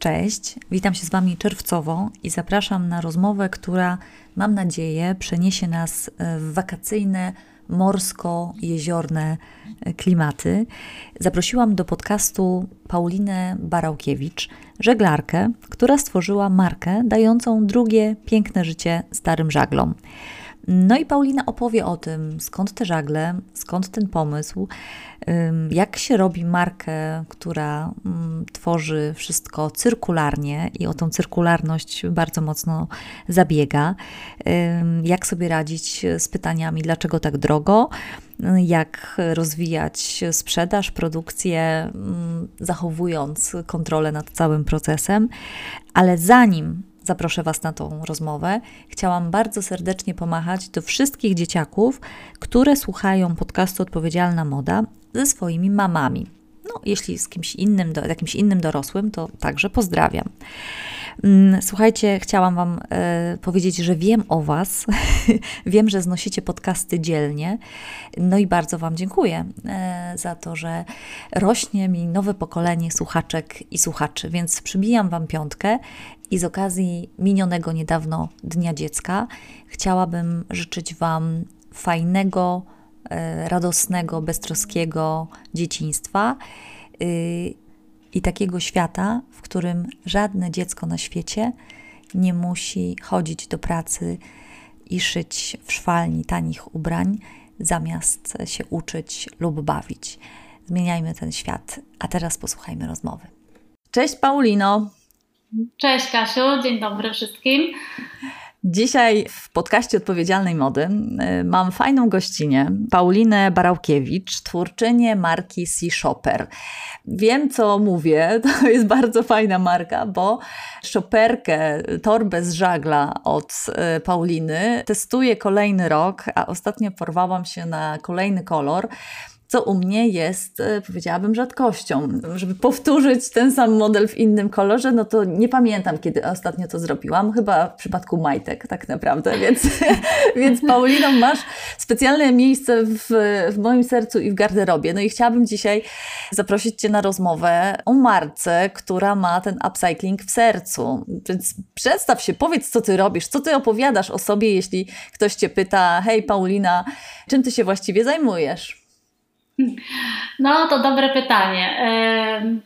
Cześć, witam się z Wami czerwcowo i zapraszam na rozmowę, która mam nadzieję przeniesie nas w wakacyjne, morsko-jeziorne klimaty. Zaprosiłam do podcastu Paulinę Barałkiewicz, żeglarkę, która stworzyła markę dającą drugie piękne życie starym żaglom. No i Paulina opowie o tym, skąd te żagle, skąd ten pomysł, jak się robi markę, która tworzy wszystko cyrkularnie i o tą cyrkularność bardzo mocno zabiega, jak sobie radzić z pytaniami, dlaczego tak drogo, jak rozwijać sprzedaż, produkcję, zachowując kontrolę nad całym procesem. Ale zanim zaproszę Was na tą rozmowę, chciałam bardzo serdecznie pomachać do wszystkich dzieciaków, które słuchają podcastu Odpowiedzialna Moda ze swoimi mamami. No, jeśli z kimś innym, do, jakimś innym dorosłym, to także pozdrawiam. Mm, słuchajcie, chciałam Wam e, powiedzieć, że wiem o Was, wiem, że znosicie podcasty dzielnie, no i bardzo Wam dziękuję e, za to, że rośnie mi nowe pokolenie słuchaczek i słuchaczy, więc przybijam Wam piątkę i z okazji minionego niedawno Dnia Dziecka chciałabym życzyć Wam fajnego, e, radosnego, beztroskiego dzieciństwa. Y, i takiego świata, w którym żadne dziecko na świecie nie musi chodzić do pracy i szyć w szwalni tanich ubrań, zamiast się uczyć lub bawić. Zmieniajmy ten świat. A teraz posłuchajmy rozmowy. Cześć Paulino. Cześć Kasiu, dzień dobry wszystkim. Dzisiaj w podcaście Odpowiedzialnej Mody y, mam fajną gościnę, Paulinę Barałkiewicz, twórczynię marki Sea Shopper. Wiem, co mówię, to jest bardzo fajna marka, bo shopperkę, torbę z żagla od y, Pauliny testuję kolejny rok, a ostatnio porwałam się na kolejny kolor co u mnie jest, e, powiedziałabym, rzadkością. Żeby powtórzyć ten sam model w innym kolorze, no to nie pamiętam, kiedy ostatnio to zrobiłam. Chyba w przypadku majtek, tak naprawdę. Więc, więc Paulino, masz specjalne miejsce w, w moim sercu i w garderobie. No i chciałabym dzisiaj zaprosić Cię na rozmowę o marce, która ma ten upcycling w sercu. Więc przedstaw się, powiedz, co Ty robisz, co Ty opowiadasz o sobie, jeśli ktoś Cię pyta, hej Paulina, czym Ty się właściwie zajmujesz? No to dobre pytanie.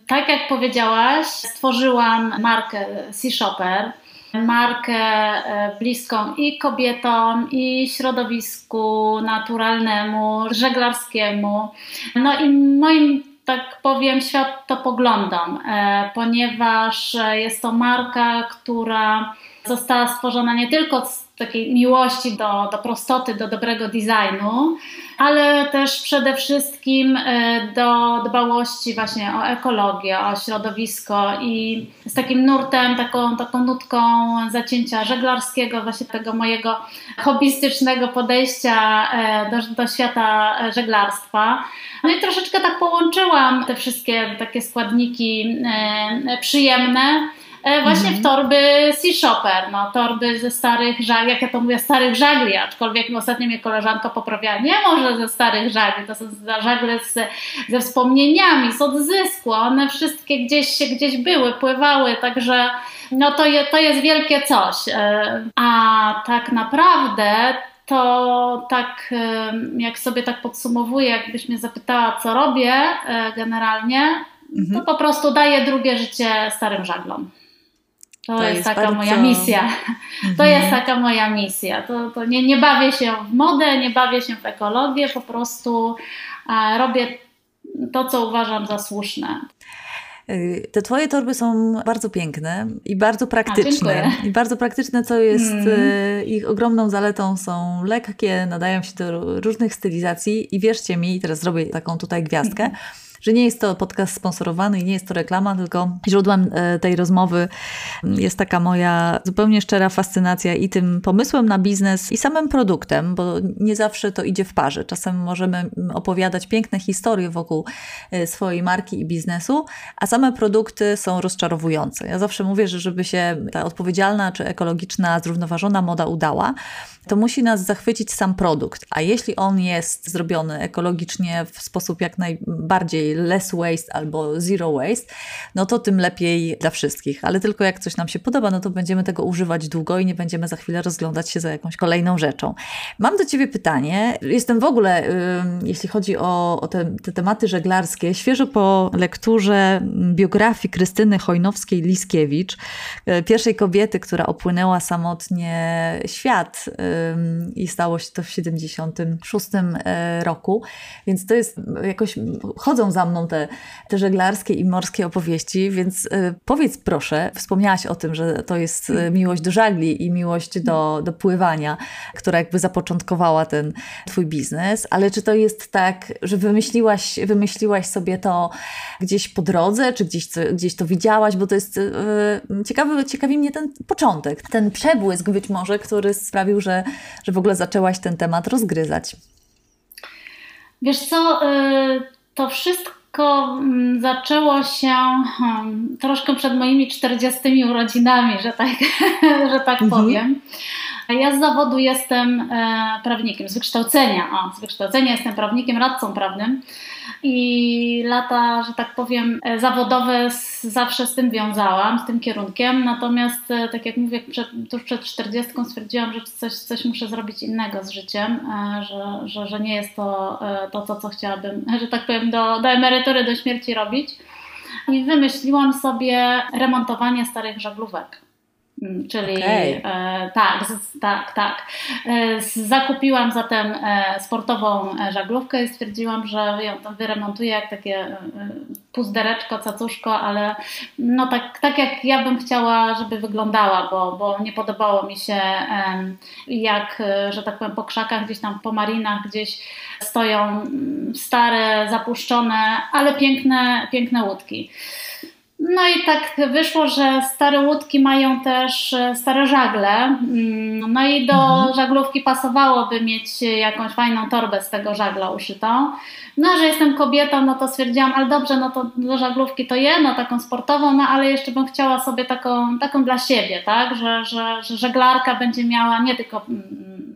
Tak jak powiedziałaś, stworzyłam markę Sea Shopper, markę e, bliską i kobietom, i środowisku naturalnemu, żeglarskiemu. No i moim tak powiem, światopoglądom, e, ponieważ jest to marka, która została stworzona nie tylko z takiej miłości do, do prostoty, do dobrego designu, ale też przede wszystkim e, do dbałości właśnie o ekologię, o środowisko i z takim nurtem, taką, taką nutką zacięcia żeglarskiego, właśnie tego mojego hobbystycznego podejścia e, do, do świata żeglarstwa. No i troszeczkę tak połączyłam te wszystkie takie składniki e, E, właśnie w mhm. torby Sea Shopper, no, torby ze starych żagli, jak ja to mówię, starych żagli, aczkolwiek ostatnio mnie koleżanka poprawiała, nie może ze starych żagli, to są żagle z, ze wspomnieniami, z odzysku, one wszystkie gdzieś się gdzieś były, pływały, także no to, je, to jest wielkie coś. E, a tak naprawdę to tak, e, jak sobie tak podsumowuję, jakbyś mnie zapytała, co robię generalnie, mhm. to po prostu daję drugie życie starym żaglom. To, to jest, jest, taka bardzo... moja misja. Mhm. To jest taka moja misja. To, to nie, nie bawię się w modę, nie bawię się w ekologię, po prostu e, robię to, co uważam za słuszne. Y, te Twoje torby są bardzo piękne i bardzo praktyczne. A, I bardzo praktyczne, co jest mm. ich ogromną zaletą, są lekkie, nadają się do różnych stylizacji i wierzcie mi, teraz zrobię taką tutaj gwiazdkę, że nie jest to podcast sponsorowany i nie jest to reklama, tylko źródłem e, tej rozmowy jest taka moja zupełnie szczera fascynacja i tym pomysłem na biznes i samym produktem, bo nie zawsze to idzie w parze. Czasem możemy opowiadać piękne historie wokół e, swojej marki i biznesu, a same produkty są rozczarowujące. Ja zawsze mówię, że żeby się ta odpowiedzialna czy ekologiczna, zrównoważona moda udała, to musi nas zachwycić sam produkt. A jeśli on jest zrobiony ekologicznie w sposób jak najbardziej less waste albo zero waste, no to tym lepiej dla wszystkich. Ale tylko jak coś nam się podoba, no to będziemy tego używać długo i nie będziemy za chwilę rozglądać się za jakąś kolejną rzeczą. Mam do Ciebie pytanie. Jestem w ogóle, jeśli chodzi o, o te, te tematy żeglarskie, świeżo po lekturze biografii Krystyny Chojnowskiej-Liskiewicz, e, pierwszej kobiety, która opłynęła samotnie świat i stało się to w 76 e, roku. Więc to jest jakoś, chodzą za mną te, te żeglarskie i morskie opowieści, więc e, powiedz proszę, wspomniałaś o tym, że to jest miłość do żagli i miłość do, do pływania, która jakby zapoczątkowała ten twój biznes, ale czy to jest tak, że wymyśliłaś, wymyśliłaś sobie to gdzieś po drodze, czy gdzieś, gdzieś to widziałaś, bo to jest yy, ciekawy, ciekawi mnie ten początek, ten przebłysk być może, który sprawił, że, że w ogóle zaczęłaś ten temat rozgryzać. Wiesz co, yy, to wszystko mm, zaczęło się hmm, troszkę przed moimi 40 urodzinami, że tak, że tak mhm. powiem. Ja z zawodu jestem e, prawnikiem, z wykształcenia, o, z wykształcenia jestem prawnikiem, radcą prawnym i lata, że tak powiem, e, zawodowe zawsze z tym wiązałam, z tym kierunkiem. Natomiast, e, tak jak mówię, przed, tuż przed 40 stwierdziłam, że coś, coś muszę zrobić innego z życiem, że, że, że nie jest to, to, to, co chciałabym, że tak powiem, do, do emerytury, do śmierci robić. I wymyśliłam sobie remontowanie starych żaglówek. Mm, czyli okay. e, tak, z, tak, tak. E, zakupiłam zatem e, sportową e, żaglówkę i stwierdziłam, że ją wyremontuję jak takie e, puzdereczko, cacuszko, ale no tak, tak jak ja bym chciała, żeby wyglądała, bo, bo nie podobało mi się jak, e, że tak powiem, po krzakach, gdzieś tam po marinach, gdzieś stoją mm, stare, zapuszczone, ale piękne, piękne łódki. No i tak wyszło, że stare łódki mają też e, stare żagle. Mm, no i do mhm. żaglówki pasowałoby mieć jakąś fajną torbę z tego żagla uszytą. No, że jestem kobietą, no to stwierdziłam, ale dobrze, no to do żaglówki to jedno, taką sportową, no ale jeszcze bym chciała sobie taką, taką dla siebie, tak, że, że, że żeglarka będzie miała nie tylko mm,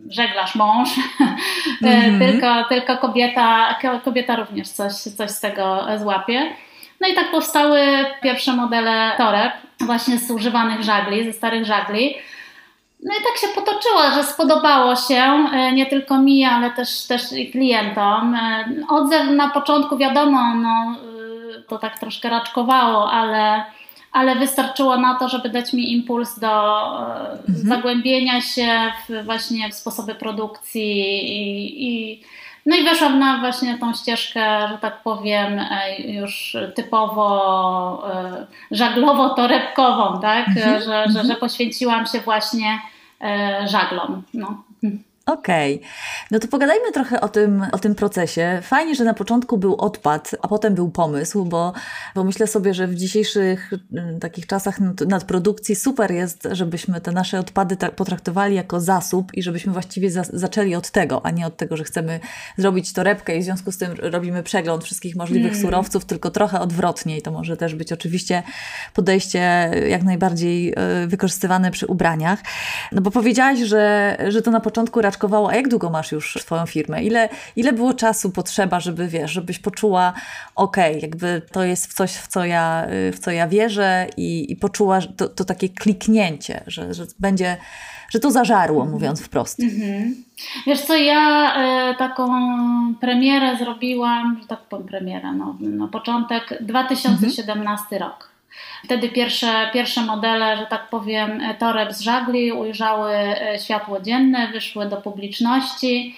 żeglarz mąż, mhm. tylko, tylko kobieta, kobieta również coś, coś z tego złapie. No i tak powstały pierwsze modele toreb, właśnie z używanych żagli, ze starych żagli. No i tak się potoczyło, że spodobało się e, nie tylko mi, ale też, też i klientom. E, odzew na początku wiadomo, no, e, to tak troszkę raczkowało, ale, ale wystarczyło na to, żeby dać mi impuls do mhm. zagłębienia się w, właśnie w sposoby produkcji i, i no i weszłam na właśnie tą ścieżkę, że tak powiem, e, już typowo e, żaglowo-torebkową, tak? Mhm, że, że, że mhm. poświęciłam się właśnie e, żaglom. No. Okej, okay. no to pogadajmy trochę o tym, o tym procesie. Fajnie, że na początku był odpad, a potem był pomysł, bo, bo myślę sobie, że w dzisiejszych mm, takich czasach nadprodukcji super jest, żebyśmy te nasze odpady potraktowali jako zasób i żebyśmy właściwie za zaczęli od tego, a nie od tego, że chcemy zrobić torebkę i w związku z tym robimy przegląd wszystkich możliwych mm. surowców, tylko trochę odwrotnie i to może też być oczywiście podejście jak najbardziej e, wykorzystywane przy ubraniach. No bo powiedziałaś, że, że to na początku raczej a jak długo masz już swoją firmę? Ile, ile było czasu potrzeba, żeby wiesz, żebyś poczuła, okej, okay, jakby to jest coś, w co ja, w co ja wierzę i, i poczuła to, to takie kliknięcie, że, że będzie, że to zażarło, mhm. mówiąc wprost. Mhm. Wiesz co, ja y, taką premierę zrobiłam, że tak powiem premierę, no, na początek 2017 mhm. rok. Wtedy pierwsze, pierwsze modele, że tak powiem, toreb z żagli ujrzały e, światło dzienne, wyszły do publiczności.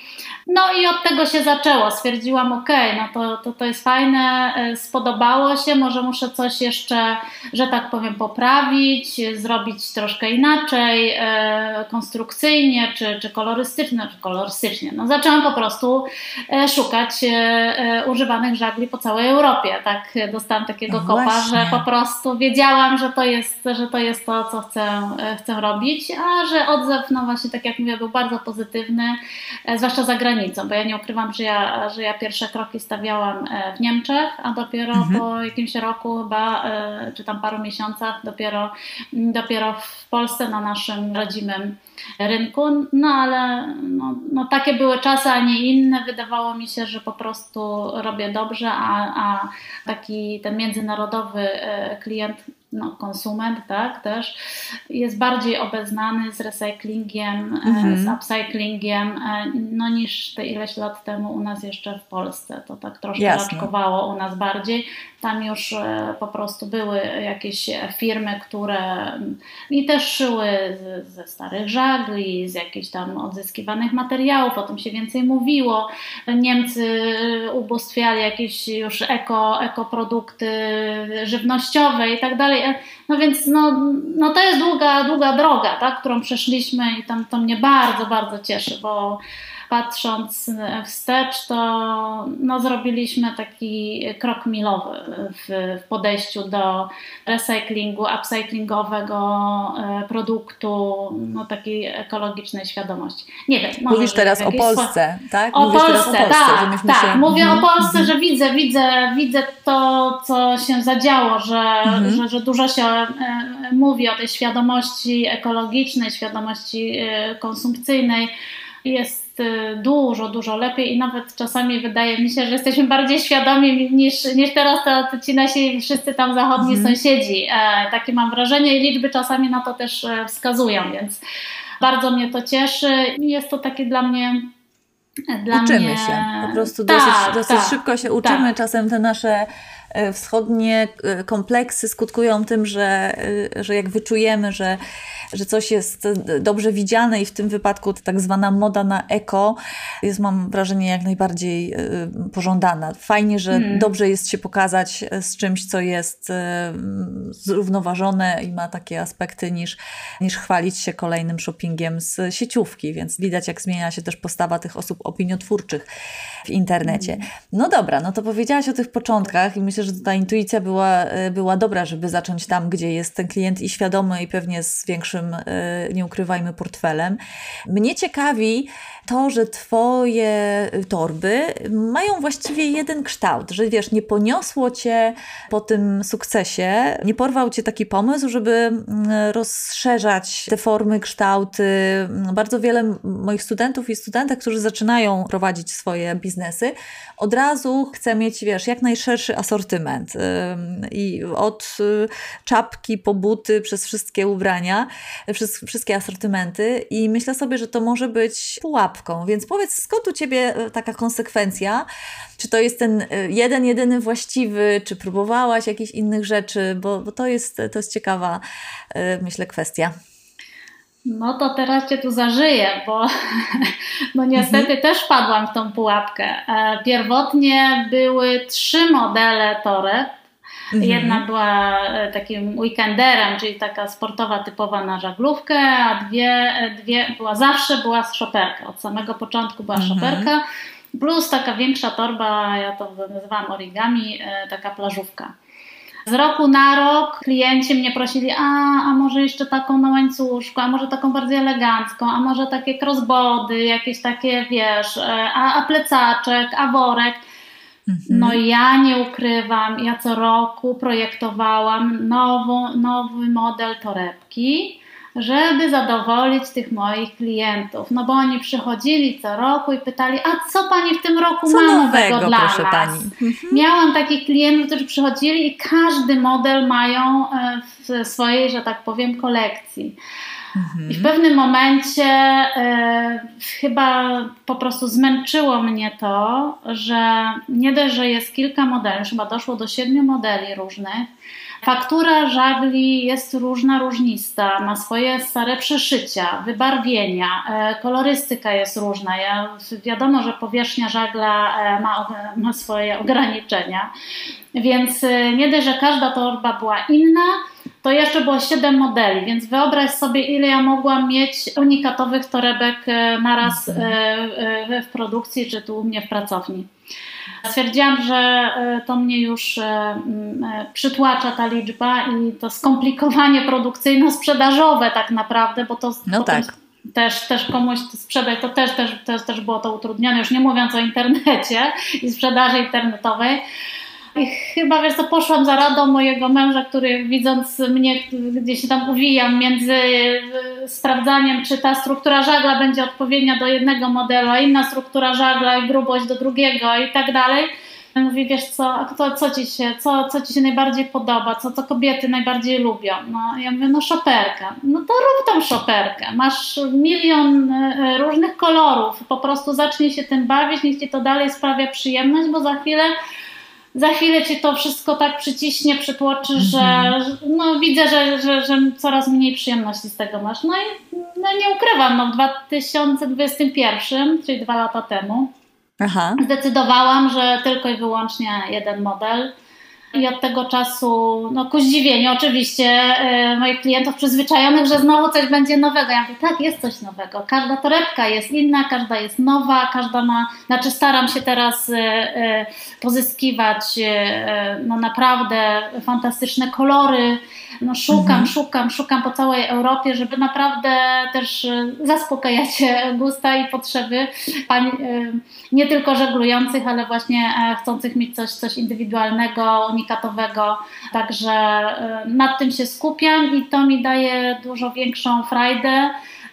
No i od tego się zaczęło. Stwierdziłam, ok, no to, to, to jest fajne, e, spodobało się, może muszę coś jeszcze, że tak powiem, poprawić, zrobić troszkę inaczej, e, konstrukcyjnie czy, czy kolorystycznie, czy kolorystycznie. No zaczęłam po prostu szukać używanych żagli po całej Europie. Tak dostałam takiego no kopa, że po prostu prostu wiedziałam, że to jest, że to, jest to, co chcę, e, chcę robić, a że odzew, no właśnie tak jak mówię, był bardzo pozytywny, e, zwłaszcza za granicą, bo ja nie ukrywam, że ja, że ja pierwsze kroki stawiałam w Niemczech, a dopiero mhm. po jakimś roku chyba, czy tam paru miesiącach dopiero, dopiero w Polsce na naszym rodzimym rynku, no ale no, no, takie były czasy, a nie inne. Wydawało mi się, że po prostu robię dobrze, a, a taki ten międzynarodowy e, klient no, konsument, tak, też jest bardziej obeznany z recyklingiem, mm-hmm. z upcyklingiem, e, no niż te ileś lat temu u nas jeszcze w Polsce. To tak troszkę Jasne. raczkowało u nas bardziej. Tam już e, po prostu były jakieś firmy, które i też szyły ze starych żagli, z jakichś tam odzyskiwanych materiałów, o tym się więcej mówiło. Niemcy ubóstwiali jakieś już eko, ekoprodukty żywnościowe i tak dalej no więc no, no to jest długa, długa droga, tak, którą przeszliśmy i tam, to mnie bardzo, bardzo cieszy, bo patrząc wstecz, to no, zrobiliśmy taki krok milowy w, w podejściu do recyklingu, upcyklingowego e, produktu, no, takiej ekologicznej świadomości. Nie wiem. Mówisz teraz o Polsce, tak? O Polsce, o Polsce, tak, tak. Się... Mówię mhm. o Polsce, mhm. że widzę, widzę, widzę to, co się zadziało, że, mhm. że, że dużo się e, mówi o tej świadomości ekologicznej, świadomości e, konsumpcyjnej. Jest Y, dużo, dużo lepiej i nawet czasami wydaje mi się, że jesteśmy bardziej świadomi niż, niż teraz to, ci nasi wszyscy tam zachodni mhm. sąsiedzi. E, takie mam wrażenie i liczby czasami na to też e, wskazują, więc bardzo mnie to cieszy. Jest to takie dla mnie dla uczymy mnie... się, po prostu tak, dosyć, dosyć tak, szybko się uczymy. Tak. Czasem te nasze wschodnie kompleksy skutkują tym, że, że jak wyczujemy, że że coś jest dobrze widziane i w tym wypadku tak zwana moda na eko jest, mam wrażenie, jak najbardziej pożądana. Fajnie, że hmm. dobrze jest się pokazać z czymś, co jest zrównoważone i ma takie aspekty, niż, niż chwalić się kolejnym shoppingiem z sieciówki, więc widać, jak zmienia się też postawa tych osób opiniotwórczych w internecie. Hmm. No dobra, no to powiedziałaś o tych początkach i myślę, że ta intuicja była, y, była dobra, żeby zacząć tam, gdzie jest ten klient i świadomy i pewnie z większym e, nie ukrywajmy, portfelem. Mnie ciekawi to, że Twoje torby mają właściwie jeden kształt, że wiesz, nie poniosło Cię po tym sukcesie, nie porwał Cię taki pomysł, żeby rozszerzać te formy, kształty. Bardzo wiele moich studentów i studentek, którzy zaczynają prowadzić swoje biznesy, od razu chce mieć, wiesz, jak najszerszy asortyment. I od y, czapki po buty, przez wszystkie ubrania, przez wszystkie asortymenty. I myślę sobie, że to może być pułapką. Więc powiedz, skąd u Ciebie e, taka konsekwencja? Czy to jest ten e, jeden, jedyny właściwy, czy próbowałaś jakichś innych rzeczy? Bo, bo to, jest, to jest ciekawa, myślę, kwestia. No to teraz cię tu zażyję, bo no niestety mhm. też padłam w tą pułapkę. E, pierwotnie były trzy modele toreb. Mhm. Jedna była e, takim weekenderem, czyli taka sportowa, typowa na żaglówkę, a dwie, e, dwie była zawsze była szoperka. Od samego początku była mhm. szoperka, plus taka większa torba, ja to nazywałam origami, taka plażówka. Z roku na rok klienci mnie prosili, a, a może jeszcze taką na łańcuszku, a może taką bardziej elegancką, a może takie crossbody, jakieś takie, wiesz, e, a, a plecaczek, a worek. Mhm. No ja nie ukrywam, ja co roku projektowałam nową, nowy model torebki żeby zadowolić tych moich klientów. No bo oni przychodzili co roku i pytali, a co pani w tym roku co ma nowego, dla nas? Pani. Mhm. Miałam takich klientów, którzy przychodzili i każdy model mają e, w swojej, że tak powiem, kolekcji. Mhm. I w pewnym momencie e, chyba po prostu zmęczyło mnie to, że nie dość, że jest kilka modeli, chyba doszło do siedmiu modeli różnych, Faktura żagli jest różna, różnista, ma swoje stare przeszycia, wybarwienia, e, kolorystyka jest różna. Ja, wiadomo, że powierzchnia żagla e, ma, ma swoje ograniczenia, więc e, nie dość, że każda torba była inna, to jeszcze było 7 modeli, więc wyobraź sobie, ile ja mogłam mieć unikatowych torebek e, naraz mhm. w produkcji, czy tu u mnie w pracowni. Stwierdziłam, że to mnie już przytłacza ta liczba i to skomplikowanie produkcyjno-sprzedażowe tak naprawdę, bo to no tak też, też komuś sprzedać, to też, też, też, też było to utrudnione, już nie mówiąc o internecie i sprzedaży internetowej. I chyba wiesz co, poszłam za radą mojego męża, który widząc mnie gdzieś tam uwijam między e, sprawdzaniem, czy ta struktura żagla będzie odpowiednia do jednego modelu, a inna struktura żagla i grubość do drugiego i tak dalej Mówi, wiesz co, a to, co, ci się, co, co ci się najbardziej podoba, co, co kobiety najbardziej lubią? No, ja mówię, no szoperka. No to rób tą szoperkę. Masz milion e, różnych kolorów, po prostu zacznij się tym bawić, niech ci to dalej sprawia przyjemność, bo za chwilę za chwilę ci to wszystko tak przyciśnie, przytłoczy, że mhm. no, widzę, że, że, że coraz mniej przyjemności z tego masz. No i no, nie ukrywam, no, w 2021, czyli dwa lata temu, Aha. zdecydowałam, że tylko i wyłącznie jeden model. I od tego czasu, no ku zdziwieniu oczywiście yy, moich klientów przyzwyczajonych, że znowu coś będzie nowego. Ja mówię, tak, jest coś nowego. Każda torebka jest inna, każda jest nowa, każda ma, znaczy staram się teraz yy, yy, pozyskiwać no naprawdę fantastyczne kolory, no szukam, mhm. szukam, szukam po całej Europie, żeby naprawdę też zaspokajać gusta i potrzeby pań, nie tylko żeglujących, ale właśnie chcących mieć coś, coś indywidualnego, unikatowego. Także nad tym się skupiam i to mi daje dużo większą frajdę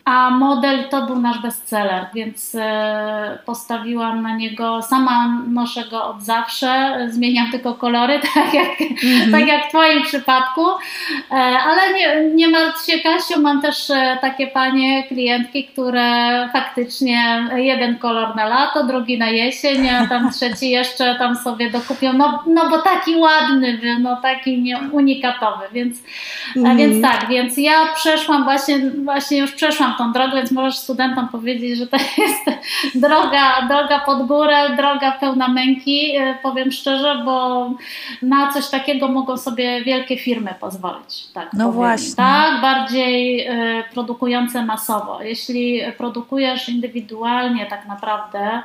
a model to był nasz bestseller, więc e, postawiłam na niego, sama noszę go od zawsze, zmieniam tylko kolory, tak jak, mm-hmm. tak jak w Twoim przypadku, e, ale nie, nie martw się Kasiu, mam też e, takie panie, klientki, które faktycznie jeden kolor na lato, drugi na jesień, a tam trzeci jeszcze tam sobie dokupią, no, no bo taki ładny był, no taki nie, unikatowy, więc, mm-hmm. więc tak, więc ja przeszłam właśnie, właśnie już przeszłam tą drogę, więc możesz studentom powiedzieć, że to jest droga, droga pod górę, droga pełna męki, e, powiem szczerze, bo na coś takiego mogą sobie wielkie firmy pozwolić. Tak no powiem. właśnie. Tak, bardziej e, produkujące masowo. Jeśli produkujesz indywidualnie tak naprawdę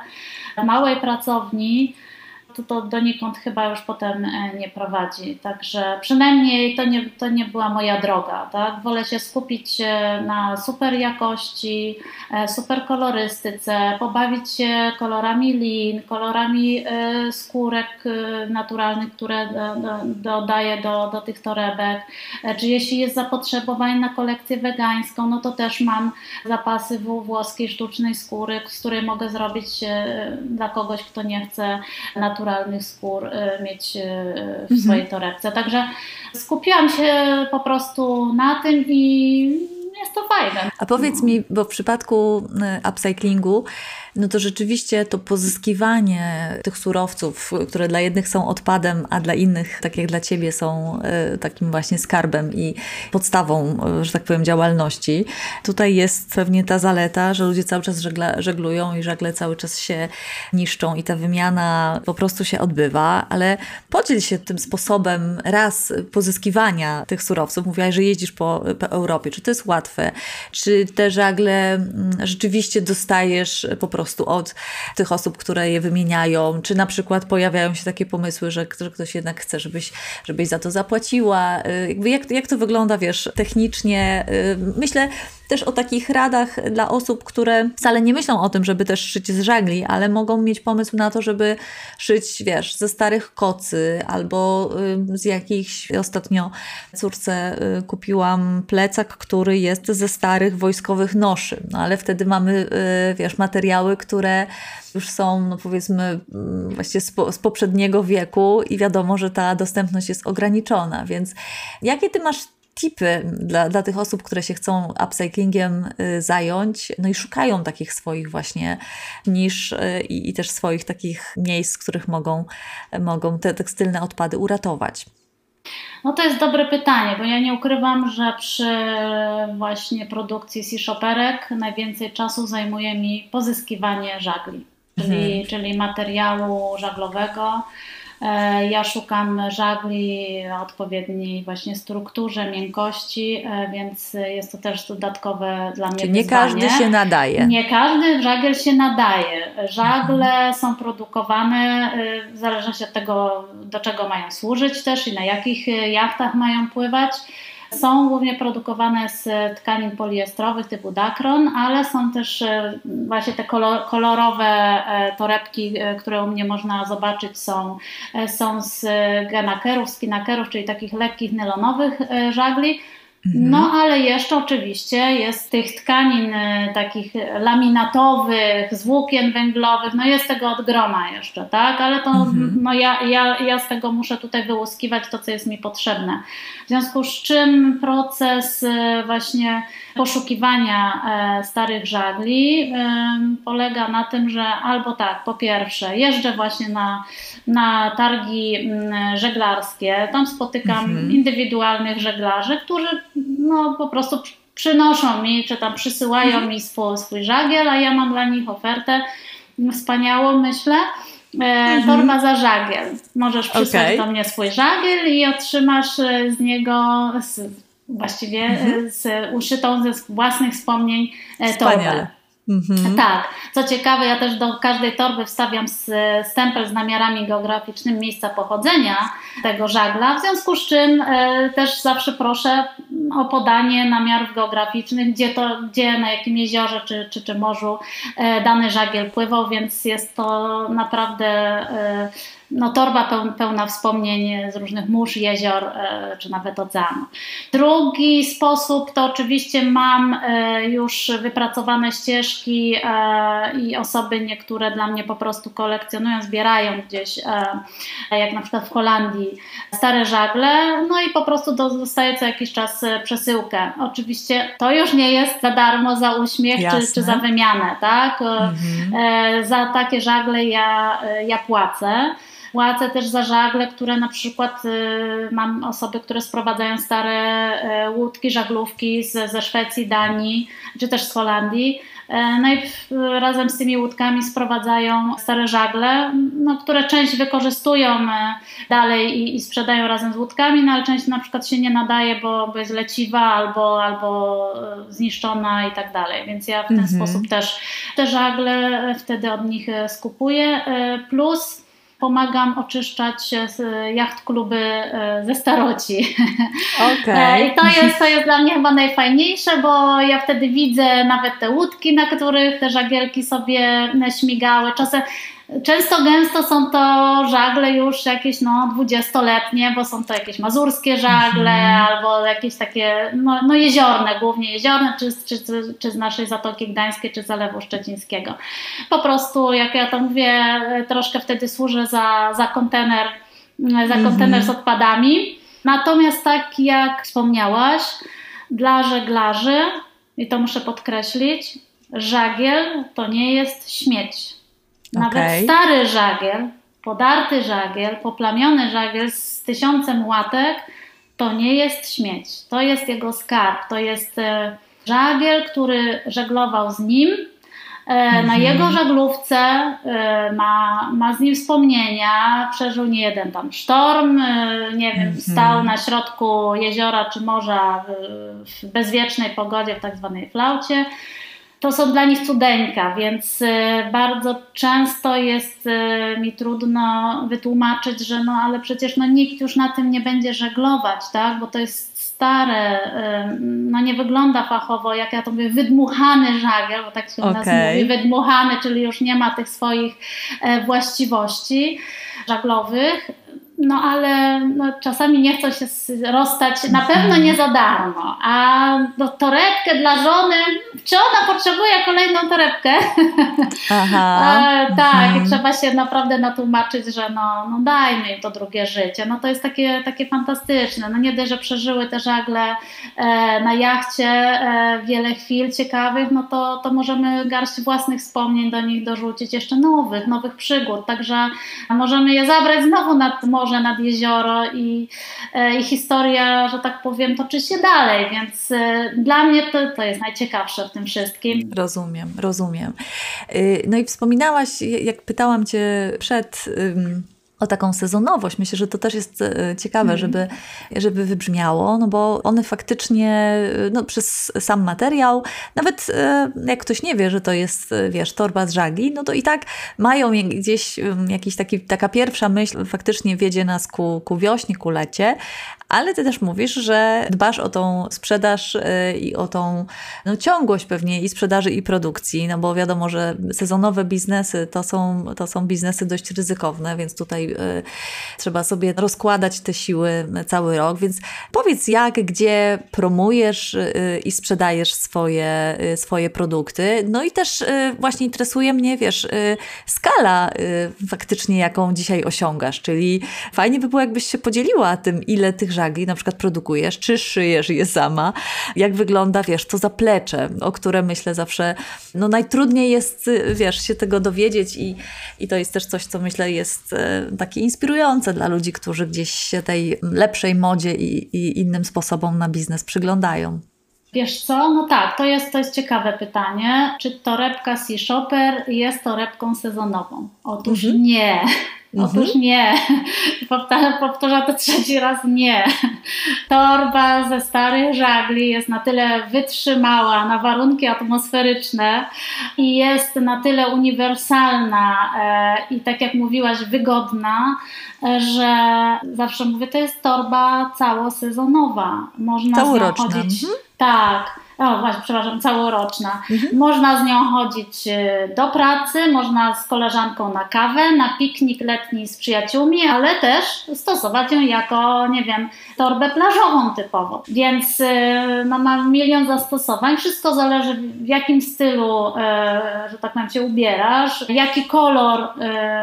w małej pracowni, to, to donikąd chyba już potem e, nie prowadzi. Także przynajmniej to nie, to nie była moja droga. Tak? Wolę się skupić na super jakości, e, super kolorystyce, pobawić się kolorami lin, kolorami e, skórek naturalnych, które dodaję do, do tych torebek. Czy jeśli jest zapotrzebowanie na kolekcję wegańską, no to też mam zapasy włoskiej sztucznej skóry, z której mogę zrobić dla kogoś, kto nie chce naturalnie naturalnych skór y, mieć y, w mhm. swojej torebce. Także skupiłam się po prostu na tym i jest to fajne. A powiedz mi, bo w przypadku y, upcyclingu no to rzeczywiście to pozyskiwanie tych surowców, które dla jednych są odpadem, a dla innych, tak jak dla ciebie, są e, takim właśnie skarbem i podstawą, e, że tak powiem, działalności. Tutaj jest pewnie ta zaleta, że ludzie cały czas żegla, żeglują i żagle cały czas się niszczą i ta wymiana po prostu się odbywa, ale podziel się tym sposobem raz pozyskiwania tych surowców. Mówiłaś, że jeździsz po, po Europie. Czy to jest łatwe? Czy te żagle mm, rzeczywiście dostajesz po prostu prostu od tych osób, które je wymieniają, czy na przykład pojawiają się takie pomysły, że, że ktoś jednak chce, żebyś, żebyś za to zapłaciła. Y, jakby jak, jak to wygląda, wiesz, technicznie? Y, myślę, też o takich radach dla osób, które wcale nie myślą o tym, żeby też szyć z żagli, ale mogą mieć pomysł na to, żeby szyć, wiesz, ze starych kocy albo y, z jakichś. Ostatnio córce kupiłam plecak, który jest ze starych wojskowych noszy, no ale wtedy mamy, wiesz, materiały, które już są, no powiedzmy, mm, właściwie z, po, z poprzedniego wieku i wiadomo, że ta dostępność jest ograniczona, więc jakie ty masz tipy dla, dla tych osób, które się chcą upcyclingiem y, zająć, no i szukają takich swoich właśnie nisz y, i, i też swoich takich miejsc, w których mogą, mogą te tekstylne odpady uratować. No to jest dobre pytanie, bo ja nie ukrywam, że przy właśnie produkcji sea shopperek najwięcej czasu zajmuje mi pozyskiwanie żagli, czyli, mhm. czyli materiału żaglowego, ja szukam żagli o odpowiedniej właśnie strukturze, miękkości, e, więc jest to też dodatkowe dla mnie Czyli nie wyzwanie. każdy się nadaje. Nie każdy żagiel się nadaje. Żagle mhm. są produkowane w zależności od tego, do czego mają służyć też i na jakich jachtach mają pływać. Są głównie produkowane z tkanin poliestrowych typu Dacron, ale są też e, właśnie te kolorowe e, torebki, e, które u mnie można zobaczyć, są, są z genakerów, spinakerów, czyli takich lekkich nylonowych żagli. Mhm. No, ale jeszcze oczywiście jest tych tkanin y, takich laminatowych, z włókien węglowych, no jest tego od groma jeszcze, tak? Ale to mhm. no ja, ja, ja z tego muszę tutaj wyłuskiwać to, co jest mi potrzebne. W związku z czym proces y, właśnie poszukiwania e, starych żagli polega na tym, że albo tak, po pierwsze, jeżdżę właśnie na, na targi mm, żeglarskie, tam spotykam mhm. indywidualnych żeglarzy, którzy no, po prostu przynoszą mi, czy tam przysyłają mhm. mi swój, swój żagiel, a ja mam dla nich ofertę wspaniałą, myślę. E, mhm. Torba za żagiel. Możesz przysłać okay. do mnie swój żagiel i otrzymasz e, z niego z, właściwie mhm. z uszytą ze własnych wspomnień Wspaniale. torbę. Mhm. Tak. Co ciekawe, ja też do każdej torby wstawiam stempel z namiarami geograficznymi miejsca pochodzenia tego żagla, w związku z czym e, też zawsze proszę o podanie namiarów geograficznych, gdzie, to, gdzie na jakim jeziorze czy, czy, czy morzu e, dany żagiel pływał, więc jest to naprawdę e, no, torba pełna wspomnień z różnych mórz, jezior e, czy nawet oceanu. Drugi sposób to oczywiście mam e, już wypracowane ścieżki e, i osoby niektóre dla mnie po prostu kolekcjonują, zbierają gdzieś, jak na przykład w Holandii, stare żagle, no i po prostu dostaję co jakiś czas przesyłkę. Oczywiście to już nie jest za darmo, za uśmiech czy, czy, za wymianę, tak? Mhm. Za takie żagle ja, ja płacę. Płacę też za żagle, które na przykład y, mam osoby, które sprowadzają stare y, łódki, żaglówki z, ze Szwecji, Danii czy też z Holandii. E, no i razem z tymi łódkami sprowadzają stare żagle, no, które część wykorzystują e, dalej i, i, sprzedają razem z łódkami, no ale część na przykład się nie nadaje, bo, bo jest leciwa albo, albo e, zniszczona i tak dalej. Więc ja w ten mhm. sposób też te żagle wtedy od nich skupuję. Plus pomagam oczyszczać jacht kluby e, ze staroci. Okay. I to jest, to jest dla mnie chyba najfajniejsze, bo ja wtedy widzę nawet te łódki, na których te żagielki sobie śmigały. Czasem Często gęsto są to żagle już jakieś no, dwudziestoletnie, bo są to jakieś mazurskie żagle mm. albo jakieś takie no, no jeziorne, głównie jeziorne, czy, czy, czy z naszej Zatoki Gdańskiej, czy Zalewu Szczecińskiego. Po prostu, jak ja to mówię, troszkę wtedy służę za, za kontener, za kontener mm. z odpadami. Natomiast tak jak wspomniałaś, dla żeglarzy, i to muszę podkreślić, żagiel to nie jest śmieć nawet okay. stary żagiel, podarty żagiel, poplamiony żagiel z tysiącem łatek, to nie jest śmieć. To jest jego skarb. To jest e, żagiel, który żeglował z nim. Mm-hmm. Na mhm. jego żaglówce e, ma, ma z nim wspomnienia, przeżył nie jeden tam sztorm, nie wiem, mm-hmm. stał na środku jeziora czy morza w, w bezwiecznej pogodzie, w tak zwanej flaucie to są dla nich cudeńka, więc y, bardzo często jest y, mi trudno wytłumaczyć, że no ale przecież no nikt już na tym nie będzie żeglować, tak? bo to jest stare, y, no nie wygląda fachowo, jak ja to mówię, wydmuchany żagiel, bo tak się okay. nas mówi, wydmuchany, czyli już nie ma tych swoich e, właściwości żaglowych. No ale no, czasami nie chcą się rozstać, na pewno nie za darmo. A no, torebkę dla żony, czy ona potrzebuje kolejną torebkę? Aha. e, tak, mhm. trzeba się naprawdę natłumaczyć, że no, no dajmy im to drugie życie. No to jest takie, takie fantastyczne. No nie dość, że przeżyły te żagle e, na jachcie e, wiele chwil ciekawych, no to, to możemy garść własnych wspomnień do nich dorzucić, jeszcze nowych, nowych przygód. Także możemy je zabrać znowu nad morze morze, nad jezioro i, e, i historia, że tak powiem, toczy się dalej, więc e, dla mnie to, to jest najciekawsze w tym wszystkim. Rozumiem, rozumiem. Y, no i wspominałaś, jak pytałam Cię przed o taką sezonowość. Myślę, że to też jest e, ciekawe, mm. żeby, żeby wybrzmiało, no bo one faktycznie no, przez sam materiał, nawet e, jak ktoś nie wie, że to jest, wiesz, torba z żagli, no to i tak mają gdzieś jakiś taki, taka pierwsza myśl faktycznie wiedzie nas ku, ku wiośnie, ku lecie, ale ty też mówisz, że dbasz o tą sprzedaż i o tą no, ciągłość pewnie i sprzedaży i produkcji, no bo wiadomo, że sezonowe biznesy to są, to są biznesy dość ryzykowne, więc tutaj y, trzeba sobie rozkładać te siły cały rok, więc powiedz jak, gdzie promujesz y, i sprzedajesz swoje, y, swoje produkty, no i też właśnie interesuje mnie, wiesz, skala faktycznie jaką dzisiaj osiągasz, czyli fajnie by było jakbyś się podzieliła tym, ile tych żagli na przykład produkujesz, czy szyjesz je sama, jak wygląda, wiesz, to zaplecze, o które myślę zawsze, no najtrudniej jest, wiesz, się tego dowiedzieć i, i to jest też coś, co myślę jest e, takie inspirujące dla ludzi, którzy gdzieś się tej lepszej modzie i, i innym sposobom na biznes przyglądają. Wiesz co? No tak, to jest, to jest ciekawe pytanie. Czy torebka Sea Shopper jest torebką sezonową? Otóż mhm. nie. Otóż mhm. nie. Powtarza, powtarza to trzeci raz nie. Torba ze starych żagli jest na tyle wytrzymała na warunki atmosferyczne i jest na tyle uniwersalna e, i tak jak mówiłaś, wygodna, e, że zawsze mówię, to jest torba całosezonowa. Można chodzić. Mhm. Tak o właśnie, przepraszam, całoroczna. Mhm. Można z nią chodzić e, do pracy, można z koleżanką na kawę, na piknik letni z przyjaciółmi, ale też stosować ją jako, nie wiem, torbę plażową typowo. Więc e, no, ma milion zastosowań. Wszystko zależy w jakim stylu, e, że tak powiem, się ubierasz, jaki kolor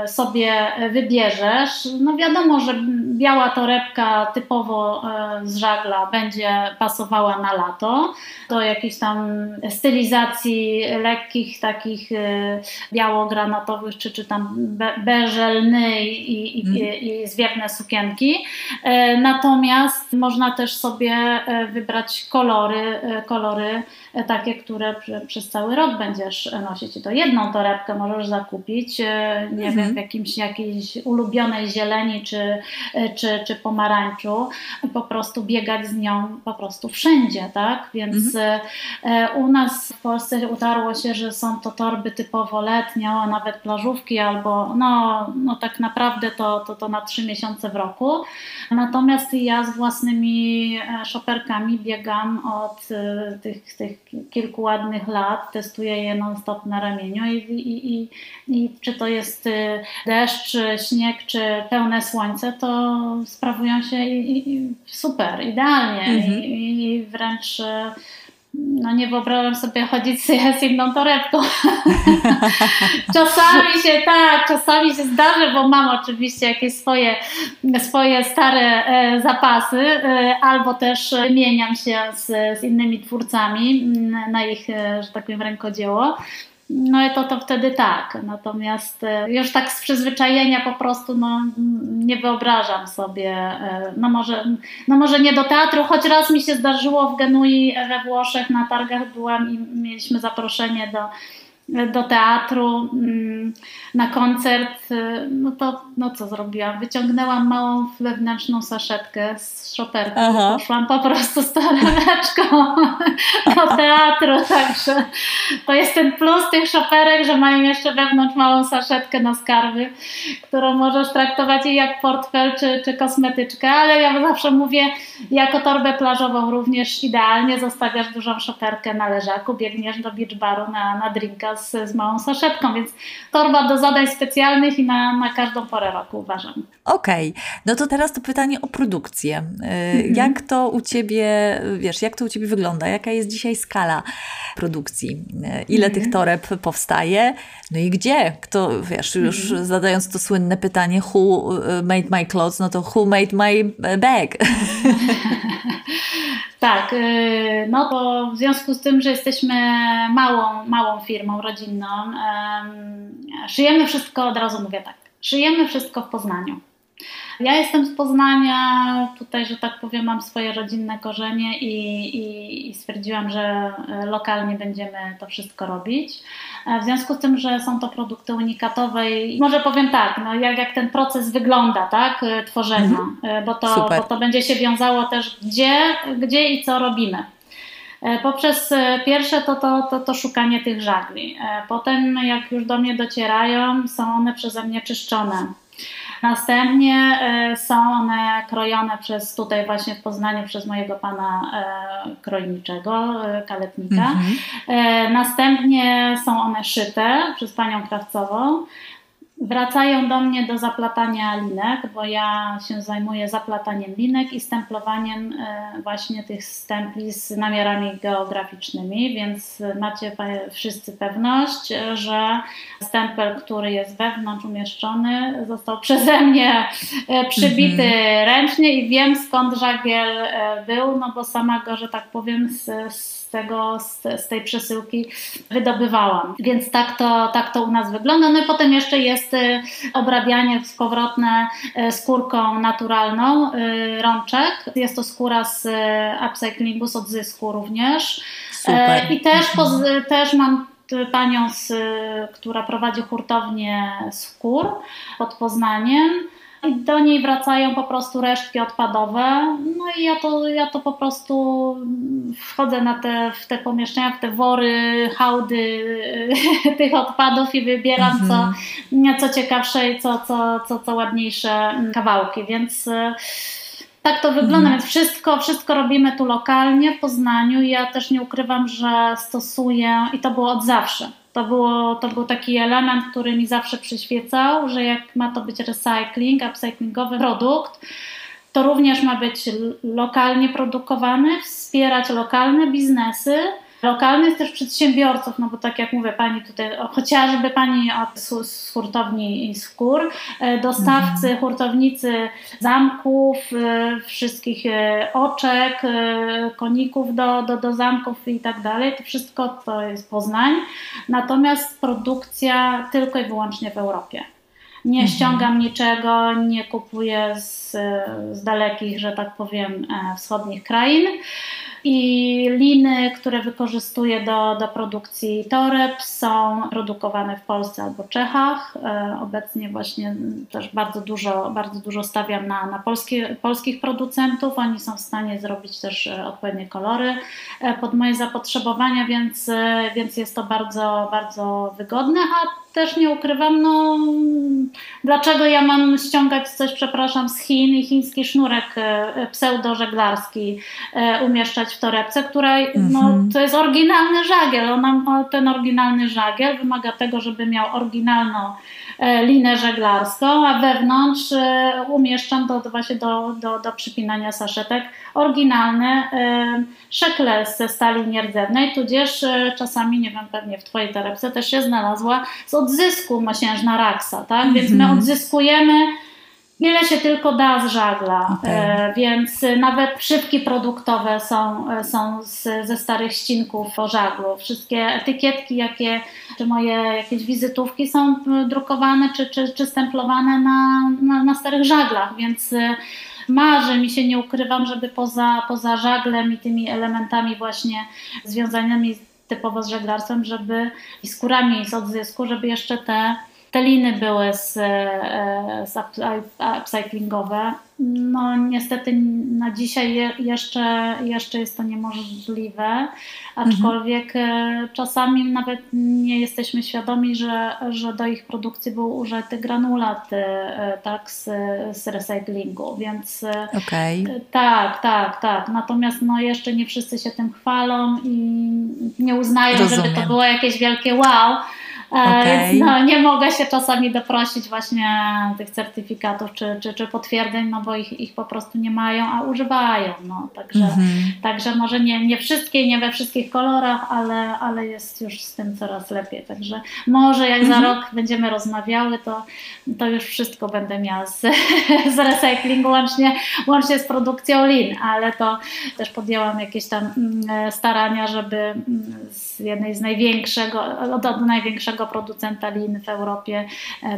sobie wybierzesz. No wiadomo, że biała torebka typowo z żagla będzie pasowała na lato. To jakichś tam stylizacji lekkich, takich y, biało-granatowych, czy, czy tam be, beżelny i, i, i, i zwiewne sukienki. E, natomiast można też sobie e, wybrać kolory, e, kolory takie, które przez cały rok będziesz nosić. I to jedną torebkę możesz zakupić, nie wiem, mhm. w jakimś, jakiejś ulubionej zieleni czy, czy, czy pomarańczu i po prostu biegać z nią po prostu wszędzie, tak? Więc mhm. E, u nas w Polsce utarło się, że są to torby typowo letnie, a nawet plażówki, albo no, no tak naprawdę to, to, to na trzy miesiące w roku. Natomiast ja z własnymi e, szoperkami biegam od e, tych, tych kilku ładnych lat, testuję je non-stop na ramieniu i, i, i, i czy to jest deszcz, śnieg, czy pełne słońce, to sprawują się super, idealnie mhm. i, i wręcz no nie wyobrażam sobie chodzić z inną torebką. czasami się tak, czasami się zdarzy, bo mam oczywiście jakieś swoje, swoje stare e, zapasy, e, albo też wymieniam się z, z innymi twórcami na ich, e, że tak powiem, rękodzieło. No i to, to wtedy tak. Natomiast e, już tak z przyzwyczajenia po prostu no, nie wyobrażam sobie, e, no może, no może nie do teatru, choć raz mi się zdarzyło w Genui we Włoszech na targach byłam i mieliśmy zaproszenie do do teatru, mm, na koncert, y, no to no co zrobiłam? Wyciągnęłam małą wewnętrzną saszetkę z szoperką. Poszłam po prostu z torebeczką do teatru, także to jest ten plus tych szoperek, że mają jeszcze wewnątrz małą saszetkę na skarby, którą możesz traktować i jak portfel czy, czy kosmetyczkę, ale ja zawsze mówię, jako torbę plażową również idealnie zostawiasz dużą szoperkę na leżaku, biegniesz do beach baru na, na drinka z, z małą saszetką, więc torba do zadań specjalnych i na, na każdą porę roku uważam. Okej, okay. no to teraz to pytanie o produkcję. Y, mhm. Jak to u Ciebie, wiesz, jak to u Ciebie wygląda? Jaka jest dzisiaj skala produkcji? Y, ile mhm. tych toreb powstaje? No i gdzie? Kto, wiesz, już mhm. zadając to słynne pytanie who y, made my clothes, no to who made my bag? Tak, y, no to w związku z tym, że jesteśmy małą, małą firmą rodzinną, szyjemy wszystko, od razu mówię tak, szyjemy wszystko w Poznaniu. Ja jestem z Poznania, tutaj, że tak powiem, mam swoje rodzinne korzenie i, i, i stwierdziłam, że lokalnie będziemy to wszystko robić. W związku z tym, że są to produkty unikatowe i może powiem tak, no jak, jak ten proces wygląda, tak, tworzenia, mhm. bo, to, bo to będzie się wiązało też gdzie, gdzie i co robimy. E, poprzez e, pierwsze to, to, to, to szukanie tych żagli. E, potem, jak już do mnie docierają, są one przeze mnie czyszczone. Następnie są one krojone przez tutaj właśnie w Poznaniu przez mojego pana krojniczego, kaletnika. Mhm. Następnie są one szyte przez panią krawcową. Wracają do mnie do zaplatania linek, bo ja się zajmuję zaplataniem linek i stemplowaniem e, właśnie tych stempli z namiarami geograficznymi, więc macie wszyscy pewność, że stempel, który jest wewnątrz umieszczony, został przeze mnie e, przybity mhm. ręcznie i wiem skąd żagiel e, był, no bo sama go, że tak powiem, z, z tego, z, z, tej przesyłki wydobywałam. Więc tak to, tak to u nas wygląda. No i potem jeszcze jest y, obrabianie powrotne y, skórką naturalną y, rączek. Jest to skóra z upcyclingu, z odzysku również. Super. I też, też mam panią, z, która prowadzi hurtownię skór pod Poznaniem i do niej wracają po prostu resztki odpadowe. No i ja to, ja to po prostu wchodzę na te, w te pomieszczenia, w te wory, hałdy tych odpadów i wybieram mhm. co, co ciekawsze i co, co, co, co ładniejsze kawałki, więc e, tak to wygląda, mhm. więc wszystko, wszystko robimy tu lokalnie w Poznaniu. Ja też nie ukrywam, że stosuję i to było od zawsze to, było, to był taki element, który mi zawsze przyświecał, że jak ma to być recycling, upcyklingowy produkt, to również ma być lokalnie produkowany, wspierać lokalne biznesy, lokalnych też przedsiębiorców, no bo tak jak mówię, pani tutaj, chociażby pani od z hurtowni skór, e, dostawcy, mhm. hurtownicy zamków, e, wszystkich e, oczek, koników do, do, do zamków i tak dalej, to wszystko to jest Poznań, natomiast produkcja tylko i wyłącznie w Europie. Nie mhm. ściągam niczego, nie kupuję z, z dalekich, że tak powiem, wschodnich krain. I liny, które wykorzystuję do, do produkcji toreb są produkowane w Polsce albo Czechach. E, obecnie właśnie też bardzo dużo, bardzo dużo stawiam na, na polskie, polskich producentów. Oni są w stanie zrobić też e, odpowiednie kolory e, pod moje zapotrzebowania, więc, więc jest to bardzo, bardzo wygodne, a też nie ukrywam, no dlaczego ja mam ściągać coś, przepraszam, z Chin i chiński sznurek pseudo-żeglarski umieszczać w torebce, która no, mhm. to jest oryginalny żagiel. Ona, ten oryginalny żagiel wymaga tego, żeby miał oryginalną e, linę żeglarską, a wewnątrz e, umieszczam do, właśnie do, do, do przypinania saszetek oryginalne e, szekle ze stali nierdzewnej, tudzież czasami, nie wiem, pewnie w Twojej torebce też się znalazła z odzysku mosiężna raksa, tak? Więc my mhm. odzyskujemy ile się tylko da z żagla, okay. e, więc nawet szybki produktowe są, e, są z, ze starych ścinków o żaglu. Wszystkie etykietki, jakie, czy moje jakieś wizytówki są drukowane, czy, czy, czy stemplowane na, na, na starych żaglach, więc e, marzę mi się, nie ukrywam, żeby poza, poza żaglem i tymi elementami właśnie związanymi typowo z żeglarstwem, żeby i skórami z odzysku, żeby jeszcze te te liny były z, e, z upcyclingowe. No niestety na dzisiaj jeszcze, jeszcze jest to niemożliwe, aczkolwiek mhm. czasami nawet nie jesteśmy świadomi, że, że do ich produkcji był użyty granulat e, tak, z, z recyklingu, więc okay. tak, tak, tak. Natomiast no, jeszcze nie wszyscy się tym chwalą i nie uznają, Rozumiem. żeby to było jakieś wielkie wow. Okay. Więc no, nie mogę się czasami doprosić właśnie tych certyfikatów czy, czy, czy potwierdzeń, no bo ich, ich po prostu nie mają, a używają. No. Także, mm-hmm. także może nie, nie wszystkie, nie we wszystkich kolorach, ale, ale jest już z tym coraz lepiej. Także może jak mm-hmm. za mhm. rok będziemy rozmawiały, to, to już wszystko będę miała z, z recyklingu, łącznie, łącznie z produkcją lin, ale to też podjęłam jakieś tam mm, starania, żeby mm, z jednej z największego, od, od największego producenta lin w Europie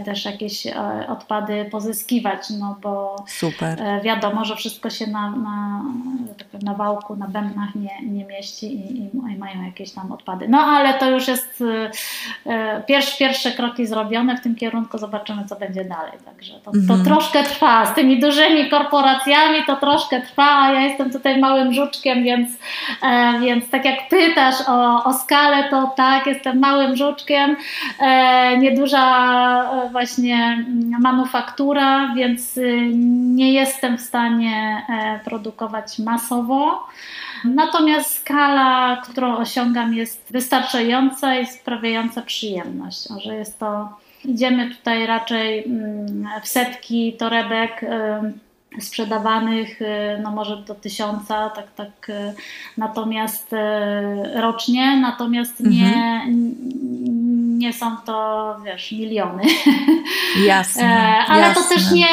też jakieś odpady pozyskiwać, no bo Super. wiadomo, że wszystko się na, na, tak na wałku, na bębnach nie, nie mieści i, i, mają jakieś tam odpady. No ale to już jest pierwsze, pierwsze kroki zrobione w tym kierunku, zobaczymy co będzie dalej. Także to, to mhm. troszkę trwa. Z tymi dużymi korporacjami to troszkę trwa, a ja jestem tutaj małym żuczkiem, więc, e, więc tak jak pytasz o, o skalę, to tak, jestem małym żuczkiem. E, nieduża e, właśnie manufaktura, więc y, nie jestem w stanie e, produkować masowo. Natomiast skala, którą osiągam, jest wystarczająca i sprawiająca przyjemność. Że jest to, idziemy tutaj raczej mm, w setki torebek sprzedawanych y, no może do tysiąca, tak, tak, y, natomiast y, rocznie, natomiast nie, mhm. nie są to, wiesz, miliony. Jasne. E, ale jasne. to też nie,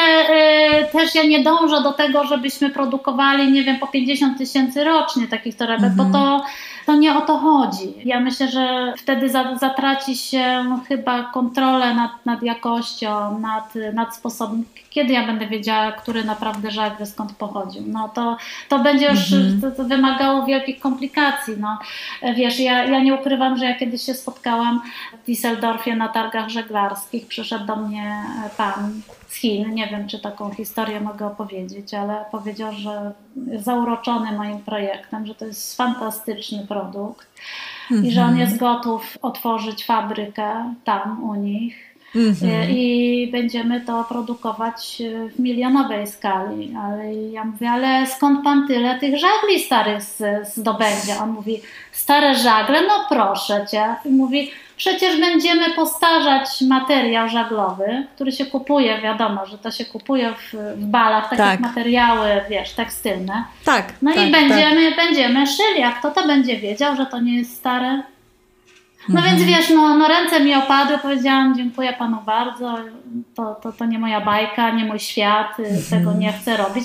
też ja nie dążę do tego, żebyśmy produkowali, nie wiem, po 50 tysięcy rocznie takich torebek, mhm. bo to to nie o to chodzi. Ja myślę, że wtedy zatraci się chyba kontrolę nad, nad jakością, nad, nad sposobem, kiedy ja będę wiedziała, który naprawdę żagle skąd pochodził. No to, to będzie już mm-hmm. to, to wymagało wielkich komplikacji. No. Wiesz, ja, ja nie ukrywam, że ja kiedyś się spotkałam w Düsseldorfie na targach żeglarskich, przyszedł do mnie pan z Chin. Nie wiem, czy taką historię mogę opowiedzieć, ale powiedział, że jest zauroczony moim projektem, że to jest fantastyczny produkt i że on mhm. jest gotów otworzyć fabrykę tam u nich. -hmm. I będziemy to produkować w milionowej skali. Ale ja mówię, ale skąd pan tyle tych żagli starych zdobędzie? On mówi, stare żagle? No proszę cię. I mówi, Przecież będziemy postarzać materiał żaglowy, który się kupuje, wiadomo, że to się kupuje w, w balach, takie tak. materiały, wiesz, tekstylne. Tak. No tak, i będziemy, tak. będziemy szyli, a kto to będzie wiedział, że to nie jest stare? No mhm. więc wiesz, no, no ręce mi opadły, powiedziałam dziękuję panu bardzo, to, to, to nie moja bajka, nie mój świat, y, mhm. tego nie chcę robić.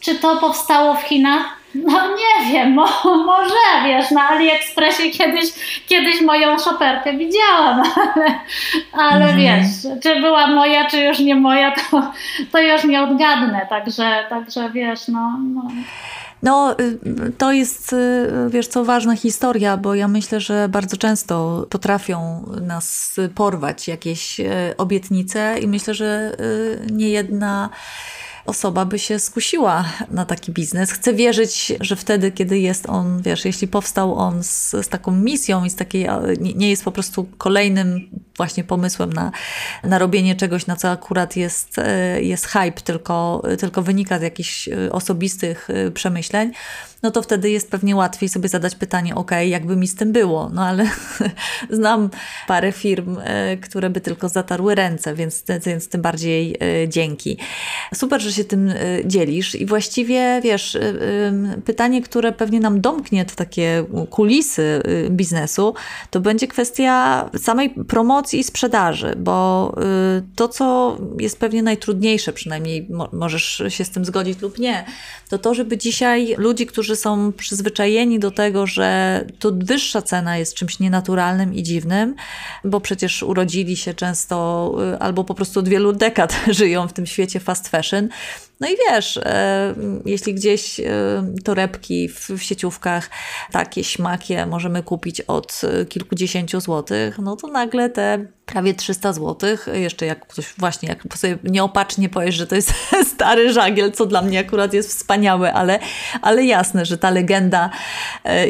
Czy to powstało w Chinach? No nie wiem, mo, może wiesz, na AliExpressie kiedyś, kiedyś moją szoperkę widziałam, ale, ale mhm. wiesz, czy była moja, czy już nie moja, to, to już nie odgadnę, także, także wiesz, no, no. No, y, to jest, y, wiesz co, ważna historia, bo ja myślę, że bardzo często potrafią nas porwać jakieś y, obietnice i myślę, że nie jedna osoba by się skusiła na taki biznes. Chcę wierzyć, że wtedy, kiedy jest on, wiesz, jeśli powstał on z, z taką misją i z takiej, nie jest po prostu kolejnym właśnie pomysłem na, na robienie czegoś, na co akurat jest, e, jest hype, tylko, tylko wynika z jakichś e, osobistych e, przemyśleń, no to wtedy jest pewnie łatwiej sobie zadać pytanie, ok, jakby mi z tym było, no ale znam parę firm, które by tylko zatarły ręce, więc, więc tym bardziej dzięki. Super, że się tym dzielisz i właściwie, wiesz, pytanie, które pewnie nam domknie te takie kulisy biznesu, to będzie kwestia samej promocji i sprzedaży, bo to, co jest pewnie najtrudniejsze, przynajmniej możesz się z tym zgodzić lub nie, to to, żeby dzisiaj ludzi, którzy są przyzwyczajeni do tego, że to wyższa cena jest czymś nienaturalnym i dziwnym, bo przecież urodzili się często y, albo po prostu od wielu dekad żyją w tym świecie fast fashion, no i wiesz, e, jeśli gdzieś e, torebki w, w sieciówkach takie śmakie możemy kupić od e, kilkudziesięciu złotych, no to nagle te prawie 300 zł. Jeszcze jak ktoś właśnie, jak sobie nieopatrznie powiesz, że to jest stary żagiel, co dla mnie akurat jest wspaniałe, ale, ale jasne, że ta legenda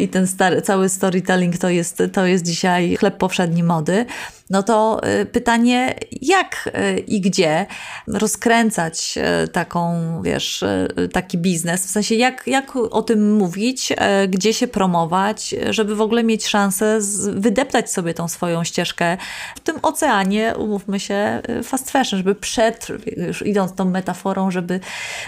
i ten stary, cały storytelling to jest, to jest dzisiaj chleb powszedni mody. No to pytanie, jak i gdzie rozkręcać taką wiesz, taki biznes? W sensie, jak, jak o tym mówić, gdzie się promować, żeby w ogóle mieć szansę wydeptać sobie tą swoją ścieżkę w tym oceanie, umówmy się, fast fashion, żeby przed, już idąc tą metaforą, żeby,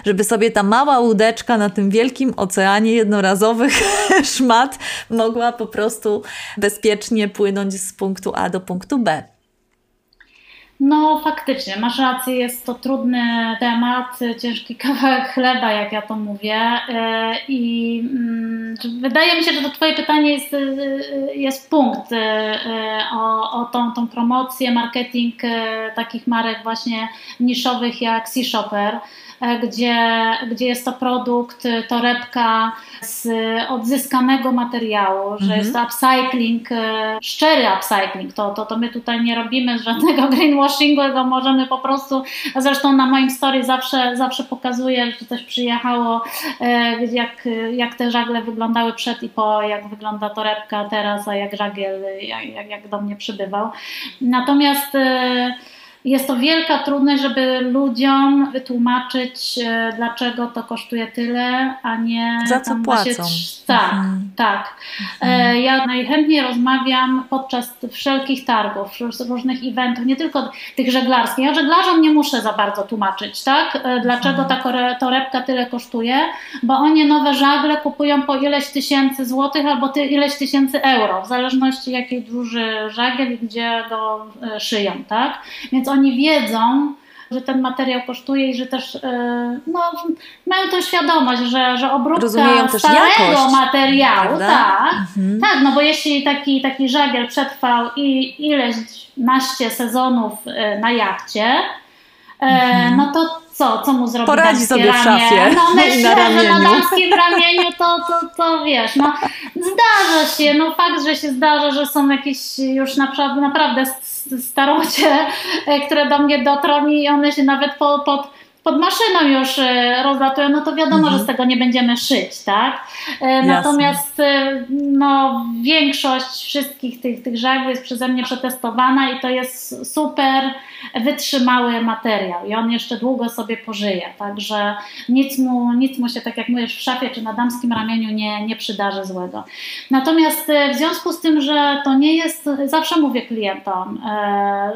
żeby sobie ta mała łódeczka na tym wielkim oceanie jednorazowych szmat mogła po prostu bezpiecznie płynąć z punktu A do punktu B. No faktycznie, masz rację, jest to trudny temat, ciężki kawałek chleba, jak ja to mówię. E, I mm, wydaje mi się, że to Twoje pytanie jest, e, jest punkt e, o, o tą, tą promocję, marketing takich marek właśnie niszowych jak Sea Shopper. E, gdzie, gdzie jest to produkt, torebka z odzyskanego materiału, że mhm. jest to upcycling, e, szczery upcycling. To, to, to my tutaj nie robimy żadnego greenwashingu, tylko możemy po prostu, zresztą na moim story zawsze, zawsze pokazuję, że coś przyjechało, e, jak, jak te żagle wyglądały przed i po, jak wygląda torebka teraz, a jak żagiel, jak, jak, jak do mnie przybywał. Natomiast jest to wielka trudność, żeby ludziom wytłumaczyć, e, dlaczego to kosztuje tyle, a nie. Za co płacą. Się... Tak, mhm. tak. Mhm. Ja najchętniej rozmawiam podczas wszelkich targów, różnych eventów, nie tylko tych żeglarskich. Ja żeglarzom nie muszę za bardzo tłumaczyć, tak? E, dlaczego mhm. ta torebka tyle kosztuje, bo oni nowe żagle kupują po ileś tysięcy złotych albo ty, ileś tysięcy euro, w zależności jakiej duży żagiel i gdzie go szyją, tak? Więc oni wiedzą, że ten materiał kosztuje i że też e, no, mają tą świadomość, że, że obróbka starego materiału, tak, mhm. tak, no bo jeśli taki, taki żagiel przetrwał i ileś naście sezonów e, na jachcie, e, mhm. no to co, co mu zrobi Poradzi sobie w szafie No myślę, na że na damskim ramieniu to, to, to wiesz, no zdarza się, no fakt, że się zdarza, że są jakieś już naprawdę, naprawdę starocie, e, które do mnie dotrą i one się nawet po, pod, pod maszyną już e, rozlatują, no to wiadomo, mhm. że z tego nie będziemy szyć, tak? E, natomiast no, większość wszystkich tych, tych żagli jest przeze mnie przetestowana i to jest super wytrzymały materiał i on jeszcze długo sobie pożyje, także nic mu, nic mu się, tak jak mówisz, w szafie czy na damskim ramieniu nie, nie przydarzy złego. Natomiast w związku z tym, że to nie jest, zawsze mówię klientom,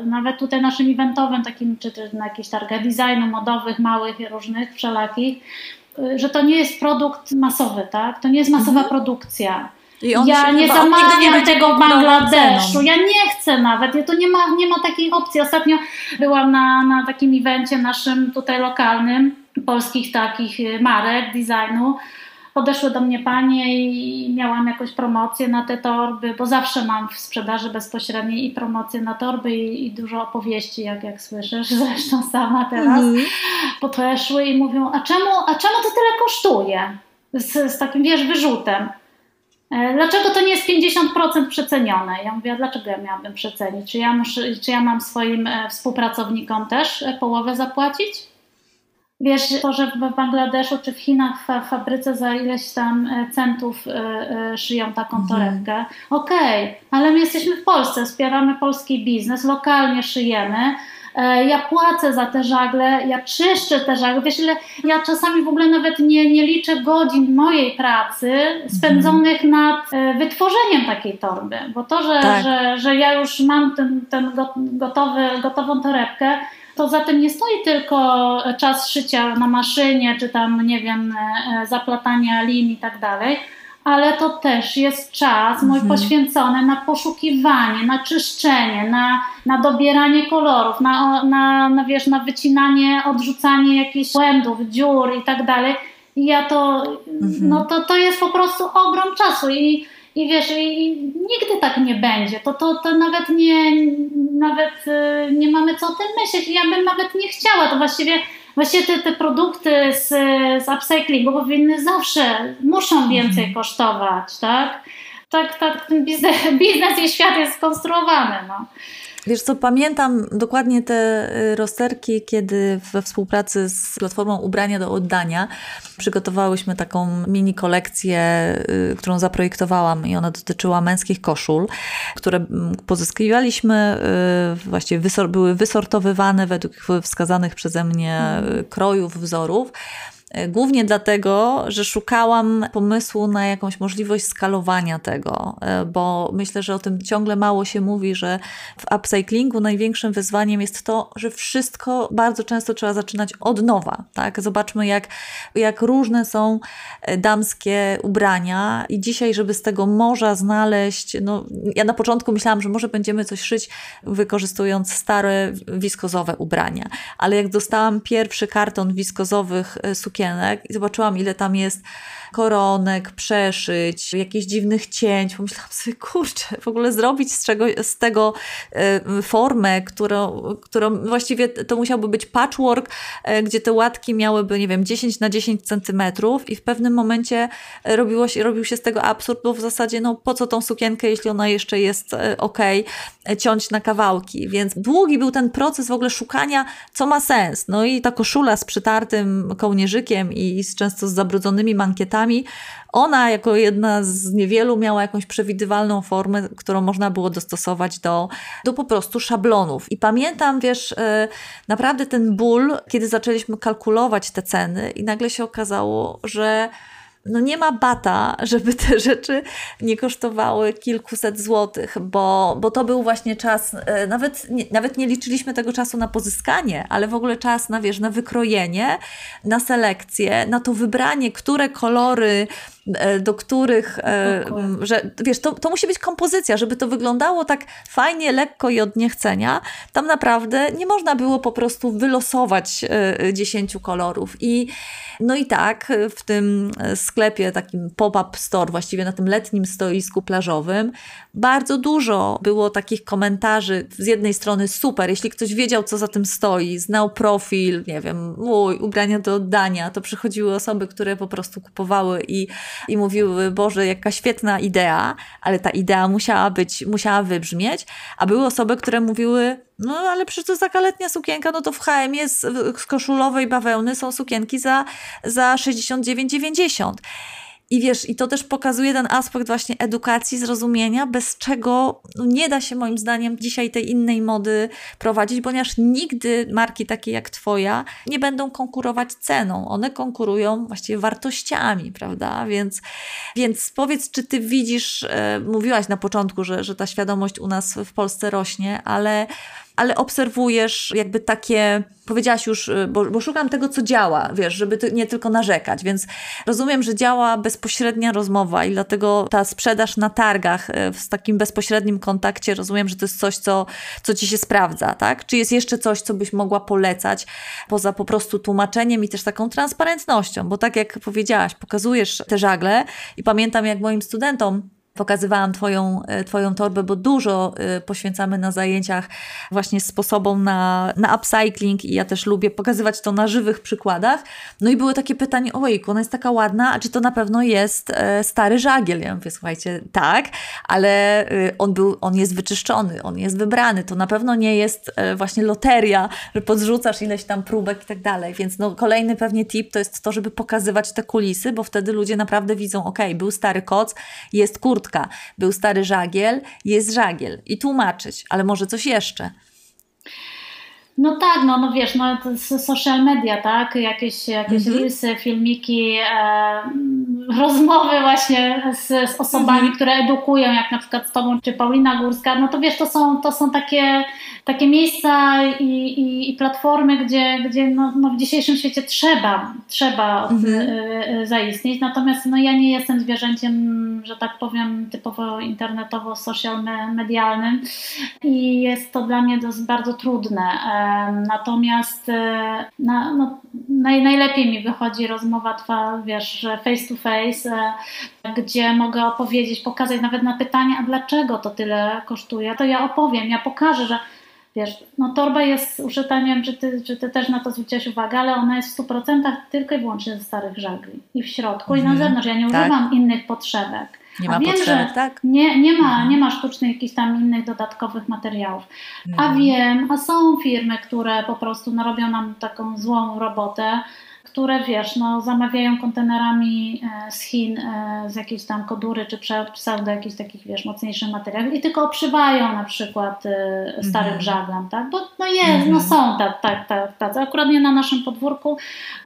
nawet tutaj naszym eventowym, takim, czy, czy na jakichś targach designu modowych, małych, różnych, wszelakich, że to nie jest produkt masowy, tak? To nie jest masowa mhm. produkcja. Ja nie zamawiam tego w Bangladeszu, ja nie chcę nawet, to nie ma, nie ma takiej opcji. Ostatnio byłam na, na takim evencie naszym tutaj lokalnym, polskich takich marek designu podeszły do mnie panie i miałam jakąś promocję na te torby, bo zawsze mam w sprzedaży bezpośredniej i promocję na torby i, i dużo opowieści, jak, jak słyszysz, zresztą sama teraz. Mm. Podeszły i mówią, a czemu, a czemu to tyle kosztuje? Z, z takim, wiesz, wyrzutem. E, dlaczego to nie jest 50% przecenione? Ja mówię, dlaczego ja miałabym przecenić? Czy ja, muszę, czy ja mam swoim e, współpracownikom też e, połowę zapłacić? Wiesz, to, że w Bangladeszu czy w Chinach w fabryce za ileś tam centów szyją taką mhm. torebkę. Okej, okay, ale my jesteśmy w Polsce, wspieramy polski biznes, lokalnie szyjemy. Ja płacę za te żagle, ja czyszczę te żagle. Wiesz, ile ja czasami w ogóle nawet nie, nie liczę godzin mojej pracy spędzonych mhm. nad wytworzeniem takiej torby, bo to, że, tak. że, że ja już mam ten, ten gotowy, gotową torebkę, to za tym nie stoi tylko czas szycia na maszynie, czy tam, nie wiem, e, zaplatania lin i tak dalej, ale to też jest czas mój mhm. poświęcony na poszukiwanie, na czyszczenie, na, na dobieranie kolorów, na, na, na, wiesz, na wycinanie, odrzucanie jakichś błędów, dziur i tak dalej. I ja to, mhm. no to, to jest po prostu ogrom czasu i i wiesz, i nigdy tak nie będzie. To, to, to nawet nie, nawet y, nie mamy co o tym myśleć. Ja bym nawet nie chciała. To właściwie, właściwie te, te produkty z, z upcyclingu powinny zawsze, muszą więcej mhm. kosztować, tak? Tak, tak ten biznes, biznes i świat jest skonstruowany. No. Wiesz co, pamiętam dokładnie te y, rozterki, kiedy we współpracy z platformą Ubrania do Oddania przygotowałyśmy taką mini kolekcję, y, którą zaprojektowałam i ona dotyczyła męskich koszul, które pozyskiwaliśmy, y, właściwie wysor były wysortowywane według wskazanych przeze mnie krojów, wzorów głównie dlatego, że szukałam pomysłu na jakąś możliwość skalowania tego, e, bo myślę, że o tym ciągle mało się mówi, że w upcyclingu największym wyzwaniem jest to, że wszystko bardzo często trzeba zaczynać od nowa. Tak? Zobaczmy, jak, jak różne są e, damskie ubrania, i dzisiaj, żeby z tego morza znaleźć, no, ja na początku myślałam, że może będziemy coś szyć, wykorzystując stare wiskozowe ubrania, ale jak dostałam pierwszy karton wiskozowych sukienek, i zobaczyłam, ile tam jest koronek, przeszyć, jakichś dziwnych cięć. Pomyślałam sobie, kurczę, w ogóle zrobić z, czego, z tego y, formę, którą, którą właściwie to musiałby być patchwork, y, gdzie te łatki miałyby, nie wiem, 10 na 10 centymetrów i w pewnym momencie robiło się, robił się z tego absurd, bo w zasadzie no po co tą sukienkę, jeśli ona jeszcze jest y, ok, ciąć na kawałki. Więc długi był ten proces w ogóle szukania, co ma sens. No i ta koszula z przytartym kołnierzykiem i z, często z zabrudzonymi mankietami ona jako jedna z niewielu miała jakąś przewidywalną formę, którą można było dostosować do, do po prostu szablonów. I pamiętam, wiesz, e, naprawdę ten ból, kiedy zaczęliśmy kalkulować te ceny i nagle się okazało, że no nie ma bata, żeby te rzeczy nie kosztowały kilkuset złotych, bo, bo to był właśnie czas, e, nawet nie, nawet nie liczyliśmy tego czasu na pozyskanie, ale w ogóle czas na, wiesz, na wykrojenie, na selekcję, na to wybranie, które kolory, do których, e, że wiesz, to, to musi być kompozycja, żeby to wyglądało tak fajnie, lekko i od niechcenia. Tam naprawdę nie można było po prostu wylosować dziesięciu kolorów i no i tak w tym sklepie, takim pop-up store, właściwie na tym letnim stoisku plażowym, bardzo dużo było takich komentarzy. Z jednej strony super, jeśli ktoś wiedział, co za tym stoi, znał profil, nie wiem, mój, ubrania do oddania, to przychodziły osoby, które po prostu kupowały i, i mówiły, Boże, jaka świetna idea, ale ta idea musiała być, musiała wybrzmieć, a były osoby, które mówiły, no ale przecież to taka letnia sukienka, no to w H&M jest z koszulowej bawełny są sukienki za, za 69,90. I wiesz, i to też pokazuje ten aspekt właśnie edukacji, zrozumienia, bez czego no, nie da się moim zdaniem dzisiaj tej innej mody prowadzić, ponieważ nigdy marki takie jak Twoja nie będą konkurować ceną. One konkurują właściwie wartościami, prawda? Więc, więc powiedz, czy Ty widzisz, e, mówiłaś na początku, że, że ta świadomość u nas w Polsce rośnie, ale ale obserwujesz jakby takie, powiedziałaś już, y, bo, bo szukam tego, co działa, wiesz, żeby nie tylko narzekać, więc rozumiem, że działa bezpośrednia rozmowa i dlatego ta sprzedaż na targach y, w takim bezpośrednim kontakcie, rozumiem, że to jest coś, co, co ci się sprawdza, tak? Czy jest jeszcze coś, co byś mogła polecać poza po prostu tłumaczeniem i też taką transparentnością, bo tak jak powiedziałaś, pokazujesz te żagle i pamiętam jak moim studentom pokazywałam twoją, e, twoją torbę, bo dużo e, poświęcamy na zajęciach właśnie sposobom na, na upcycling i ja też lubię pokazywać to na żywych przykładach. No i były takie pytanie, ojejku, ona jest taka ładna, a czy to na pewno jest e, stary żagiel? Ja mówię, słuchajcie, tak, ale on, był, on jest wyczyszczony, on jest wybrany, to na pewno nie jest właśnie loteria, że podrzucasz ileś tam próbek i tak dalej, więc no kolejny pewnie tip to jest to, żeby pokazywać te kulisy, bo wtedy ludzie naprawdę widzą, ok, był stary koc, jest kur kurtka, był stary żagiel, jest żagiel i tłumaczyć, ale może coś jeszcze. No tak, no, no wiesz, no social media, tak? Jakieś, jakieś reelsy, filmiki, e, rozmowy właśnie z, z osobami, mhm. które edukują, jak na przykład z Tobą czy Paulina Górska, no to wiesz, to są, to są takie, takie miejsca i, i, i platformy, gdzie, gdzie no, no w dzisiejszym świecie trzeba, trzeba y, zaistnieć, natomiast no ja nie jestem zwierzęciem, że tak powiem, typowo internetowo, social medialnym i jest to dla mnie bardzo trudne. Natomiast e, na, no, naj, najlepiej mi wychodzi rozmowa twa, wiesz, face to face, e, gdzie mogę opowiedzieć, pokazać nawet na pytanie, a dlaczego to tyle kosztuje, to ja opowiem, ja pokażę, że wiesz, no torba jest uszyta, nie wiem, czy ty, czy ty też na to zwróciłeś uwagę, ale ona jest w 100% tylko i wyłącznie ze starych żagli. I w środku, i na mhm. zewnątrz. Ja nie tak. używam innych potrzebek. Nie ma wiem, potrzebek, tak? Nie, nie, ma, mhm. nie ma sztucznych jakichś tam innych dodatkowych materiałów. Mhm. A wiem, a są firmy, które po prostu narobią nam taką złą robotę, które wiesz, no, zamawiają kontenerami z Chin, z jakiejś tam kodury czy pseudo jakichś takich, wiesz, mocniejszych materiałów i tylko obszywają na przykład starym mm. żaglem, tak? Bo no jest, no mhm. są tak, tak, tak, tacy. Akurat nie na naszym podwórku,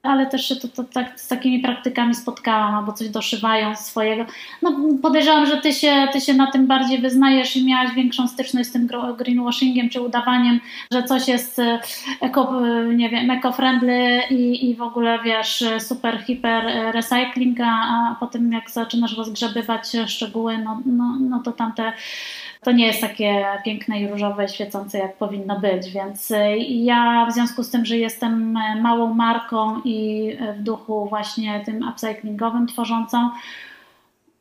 ale też się to, to, tak, z takimi praktykami spotkałam, albo coś doszywają swojego. No podejrzewam, że ty się, ty się na tym bardziej wyznajesz i miałaś większą styczność z tym greenwashingiem, czy udawaniem, że coś jest e, eko, e, nie wiem, eco-friendly i, i w ogóle wiesz, super, hiper e, recycling, a, a potem jak zaczynasz rozgrzebywać szczegóły, no, no, no to tamte to nie jest takie piękne i różowe świecące, jak powinno być. Więc ja w związku z tym, że jestem małą marką i w duchu właśnie tym upcyclingowym tworzącą,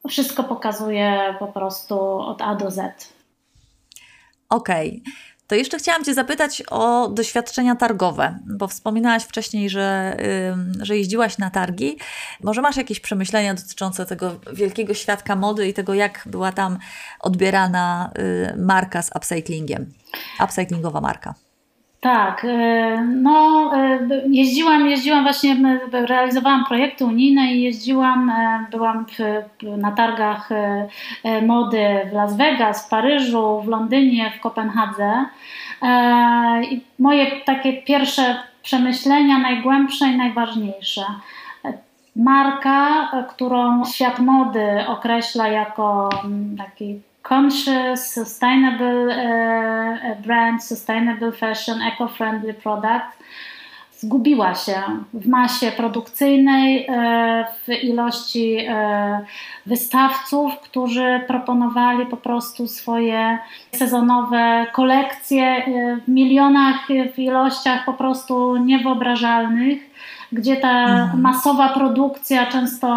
wszystko pokazuje po prostu od A do Z. Okej. Okay. To jeszcze chciałam Cię zapytać o doświadczenia targowe, bo wspominałaś wcześniej, że, że jeździłaś na targi. Może masz jakieś przemyślenia dotyczące tego wielkiego świadka mody i tego, jak była tam odbierana y, marka z upcyclingiem, upcyclingowa marka? Tak, y, no y, jeździłam, jeździłam właśnie, realizowałam projekty unijne i jeździłam, y, byłam na targach mody w Las Vegas, w Paryżu, w Londynie, w Kopenhadze. I moje takie pierwsze przemyślenia, najgłębsze i najważniejsze. Marka, którą świat mody określa jako taki conscious, sustainable uh, brand, sustainable fashion, eco-friendly product. Zgubiła się w masie produkcyjnej, e, w ilości wystawców, którzy proponowali po prostu swoje sezonowe kolekcje w milionach, w ilościach po prostu niewyobrażalnych gdzie ta mhm. masowa produkcja, często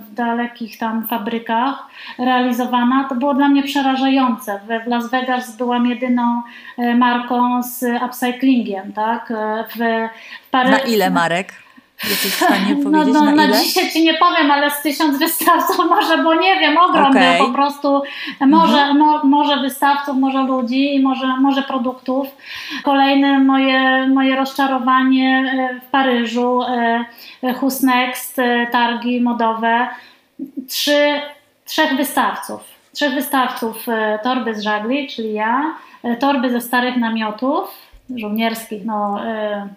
w dalekich tam fabrykach realizowana, to było dla mnie przerażające. W Las Vegas byłam jedyną e, marką z upcyclingiem, tak? E, w, w Paryżu. Na ile marek? Jesteś w stanie no, powiedzieć no, no, na, na dzisiaj Ci nie powiem, ale z tysiąc wystawców może, bo nie wiem, ogrom okay. po prostu, może, mhm. mo, może wystawców, może ludzi i może, może produktów. Kolejne moje, moje rozczarowanie e, w Paryżu, e, Who's Next, e, targi modowe. Trzy, trzech wystawców. Trzech wystawców torby z żagli, czyli ja, torby ze starych namiotów, żołnierskich, no,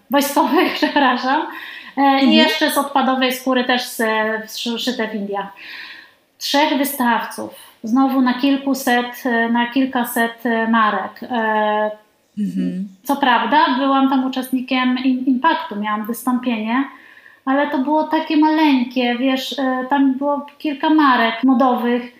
wojskowych, przepraszam, mhm. I jeszcze z odpadowej skóry też szyte w Indiach. Trzech wystawców, znowu na kilkuset, e, na kilkaset e, marek. Mhm. Co prawda, byłam tam uczestnikiem Impaktu, miałam wystąpienie, ale to było takie maleńkie, wiesz, tam było kilka marek modowych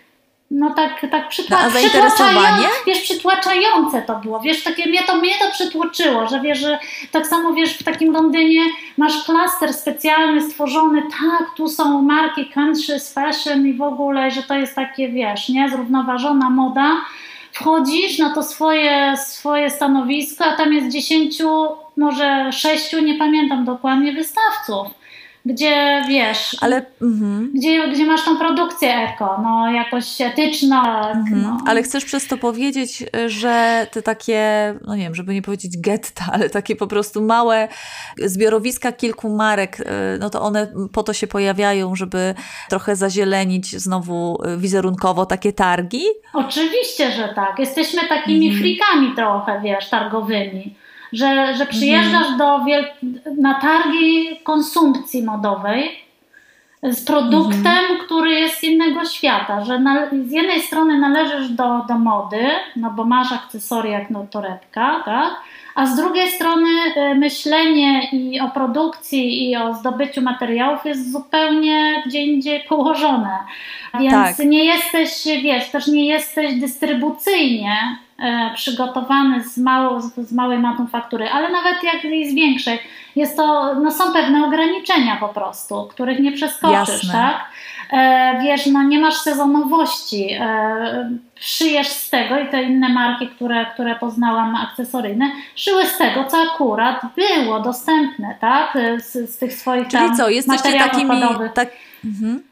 no tak, tak przytła no, zainteresowanie? Wiesz, przytłaczające to było. Wiesz, takie mnie to, mnie to przytłoczyło, że wiesz, że tak samo wiesz, w takim Londynie masz klaster specjalny stworzony, tak, tu są marki conscious fashion i w ogóle, że to jest takie, wiesz, nie, zrównoważona moda. Wchodzisz na to swoje, swoje stanowisko, a tam jest dziesięciu, może sześciu, nie pamiętam dokładnie, wystawców gdzie wiesz, ale, mm-hmm. gdzie, gdzie masz tą produkcję eko, no jakoś etyczną. Mm-hmm. No. Ale chcesz przez to powiedzieć, że te takie, no nie wiem, żeby nie powiedzieć getta, ale takie po prostu małe zbiorowiska kilku marek, y, no to one po to się pojawiają, żeby trochę zazielenić znowu wizerunkowo takie targi? Oczywiście, że tak. Jesteśmy takimi mm-hmm. frikami trochę, wiesz, targowymi że, że przyjeżdżasz mhm. do na targi konsumpcji modowej z produktem, mhm. który jest z innego świata, że na, z jednej strony należysz do, do mody, no bo masz akcesoria jak no, torebka, tak? a z drugiej strony y, myślenie i o produkcji i o zdobyciu materiałów jest zupełnie gdzie indziej położone. Więc tak. nie jesteś, wiesz, też nie jesteś dystrybucyjnie e, przygotowany z, mało, z małej manufaktury, ale nawet jak z większej, jest to, no są pewne ograniczenia po prostu, których nie przeskoczysz, Jasne. tak? E, wiesz, no nie masz sezonowości, e, szyjesz z tego i te inne marki, które, które poznałam akcesoryjne, szyły z tego, co akurat było dostępne, tak? Z, z tych swoich Czyli co, jesteście takimi... Tak, mhm.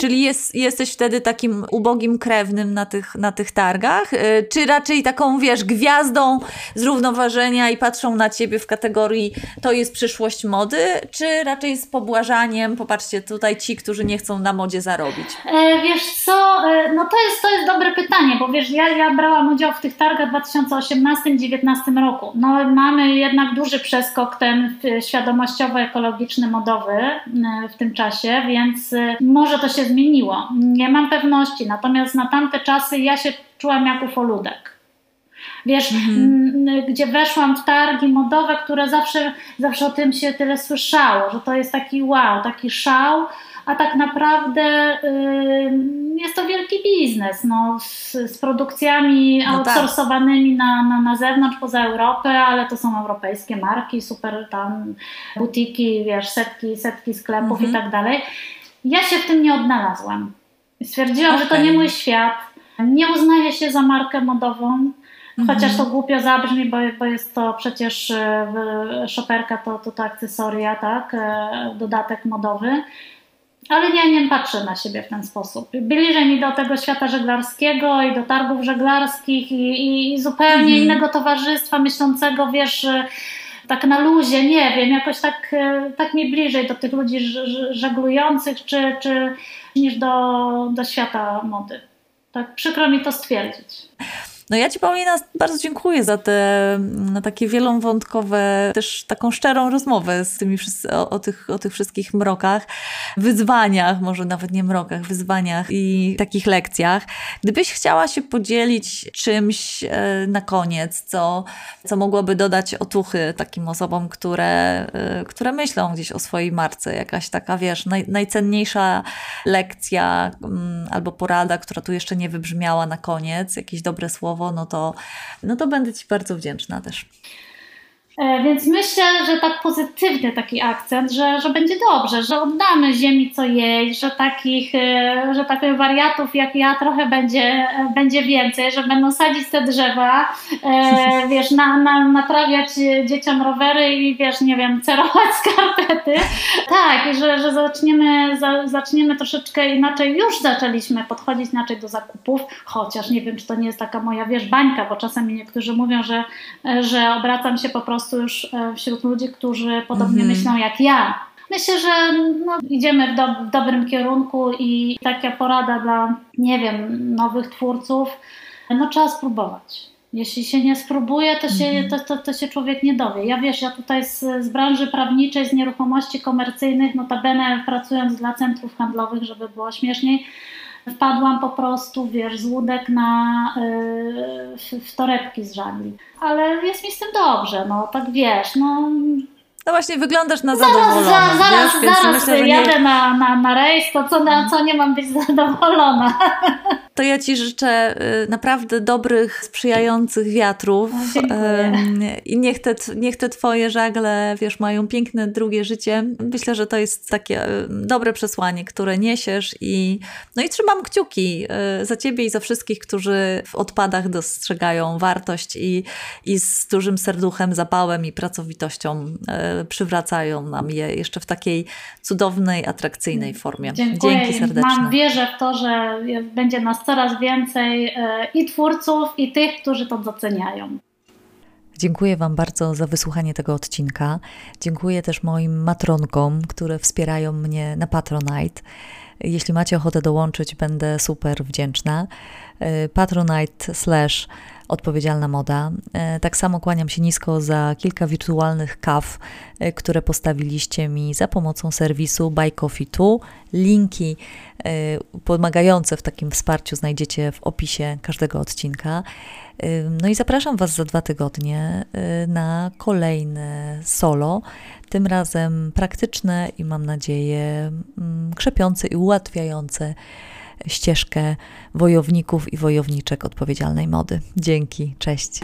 Czyli jest, jesteś wtedy takim ubogim krewnym na tych, na tych targach? E, czy raczej taką, wiesz, gwiazdą zrównoważenia i patrzą na ciebie w kategorii to jest przyszłość mody? Czy raczej z pobłażaniem, popatrzcie, tutaj ci, którzy nie chcą na modzie zarobić? E, wiesz co, e, no to jest, to jest dobre pytanie, bo wiesz, ja, ja brałam udział w tych targach w 2018-2019 roku. No mamy jednak duży przeskok ten świadomościowo-ekologiczny, modowy w tym czasie, więc może to się zmieniło. Nie mam pewności, natomiast na tamte czasy ja się czułam jak ufoludek. Wiesz, mhm. gdzie weszłam w targi modowe, które zawsze, zawsze o tym się tyle słyszało, że to jest taki wow, taki szał, a tak naprawdę y, jest to wielki biznes no, z, z produkcjami no tak. outsourcowanymi tak. na, na, na zewnątrz, poza Europę, ale to są europejskie marki, super tam butiki, wiesz, setki, setki sklepów mhm. i tak dalej. Ja się w tym nie odnalazłam. Stwierdziłam, okay. że to nie mój świat. Nie uznaję się za markę modową. Chociaż mhm. to głupio zabrzmi, bo, bo jest to przecież e, szoperka, to, to, to akcesoria, tak? E, dodatek modowy. Ale ja nie patrzę na siebie w ten sposób. Bliżej mi do tego świata żeglarskiego i do targów żeglarskich i, i zupełnie mhm. innego towarzystwa myślącego, wiesz, tak na luzie, nie wiem, jakoś tak, e, tak mi bliżej do tych ludzi żeglujących, czy, czy niż do, do świata mody. Tak przykro mi to stwierdzić. No ja Ci Paulina bardzo dziękuję za te mm, takie wielowątkowe, też taką szczerą rozmowę z tymi o, o, tych, o tych wszystkich mrokach, wyzwaniach, może nawet nie mrokach, wyzwaniach i takich lekcjach. Gdybyś chciała się podzielić czymś e, na koniec, co, co mogłoby dodać otuchy takim osobom, które, e, które myślą gdzieś o swojej marce, jakaś taka, wiesz, naj, najcenniejsza lekcja mm, albo porada, która tu jeszcze nie wybrzmiała na koniec, jakieś dobre słowo, słowo, no to, no to będę Ci bardzo wdzięczna też. E, więc myślę, że tak pozytywny taki akcent, że, że będzie dobrze, że oddamy ziemi co jej, że takich, e, że takich wariatów jak ja trochę będzie, e, będzie więcej, że będą sadzić te drzewa, wiesz, na, na, naprawiać dzieciom rowery i wiesz, nie wiem, cerować skarpety. Tak, że, że zaczniemy, za, zaczniemy troszeczkę inaczej, już zaczęliśmy podchodzić inaczej do zakupów, chociaż nie wiem, czy to nie jest taka moja, wiesz, bańka, bo czasami niektórzy mówią, że, że obracam się po prostu prostu już e, wśród ludzi, którzy podobnie mm -hmm. myślą jak ja. Myślę, że no, idziemy w, do, w, dobrym kierunku i taka porada dla, nie wiem, nowych twórców, no trzeba spróbować. Jeśli się nie spróbuje, to się, -hmm. to, to, to, się człowiek nie dowie. Ja wiesz, ja tutaj z, z branży prawniczej, z nieruchomości komercyjnych, notabene pracując dla centrów handlowych, żeby było śmieszniej, wpadłam po prostu, wiesz, z łódek na, yy, w, torebki z żagli. Ale jest mi z tym dobrze, no tak wiesz, no no właśnie, wyglądasz na zadowoloną. Zaraz, zaraz, wiesz, zaraz myślę, jadę nie... na, na, na rejs, to co, na co nie mam być zadowolona? To ja Ci życzę y, naprawdę dobrych, sprzyjających wiatrów. I niech te, niech te Twoje żagle, wiesz, mają piękne drugie życie. Myślę, że to jest takie y, dobre przesłanie, które niesiesz i no i trzymam kciuki y, za Ciebie i za wszystkich, którzy w odpadach dostrzegają wartość i, i z dużym serduchem, zapałem i pracowitością przywracają nam je jeszcze w takiej cudownej, atrakcyjnej formie. Dziękuję. Dzięki serdecznie. Mam wierzę w to, że będzie nas coraz więcej e, i twórców, i tych, którzy to doceniają. Dziękuję Wam bardzo za wysłuchanie tego odcinka. Dziękuję też moim matronkom, które wspierają mnie na Patronite. Jeśli macie ochotę dołączyć, będę super wdzięczna. E, Patronite slash odpowiedzialna moda. E, tak samo kłaniam się nisko za kilka wirtualnych kaw, e, które postawiliście mi za pomocą serwisu Buy Coffee 2. Linki pomagające w takim wsparciu znajdziecie w opisie każdego odcinka. No i zapraszam Was za dwa tygodnie na kolejne solo, tym razem praktyczne i mam nadzieję mm, krzepiące i ułatwiające ścieżkę wojowników i wojowniczek odpowiedzialnej mody. Dzięki, cześć.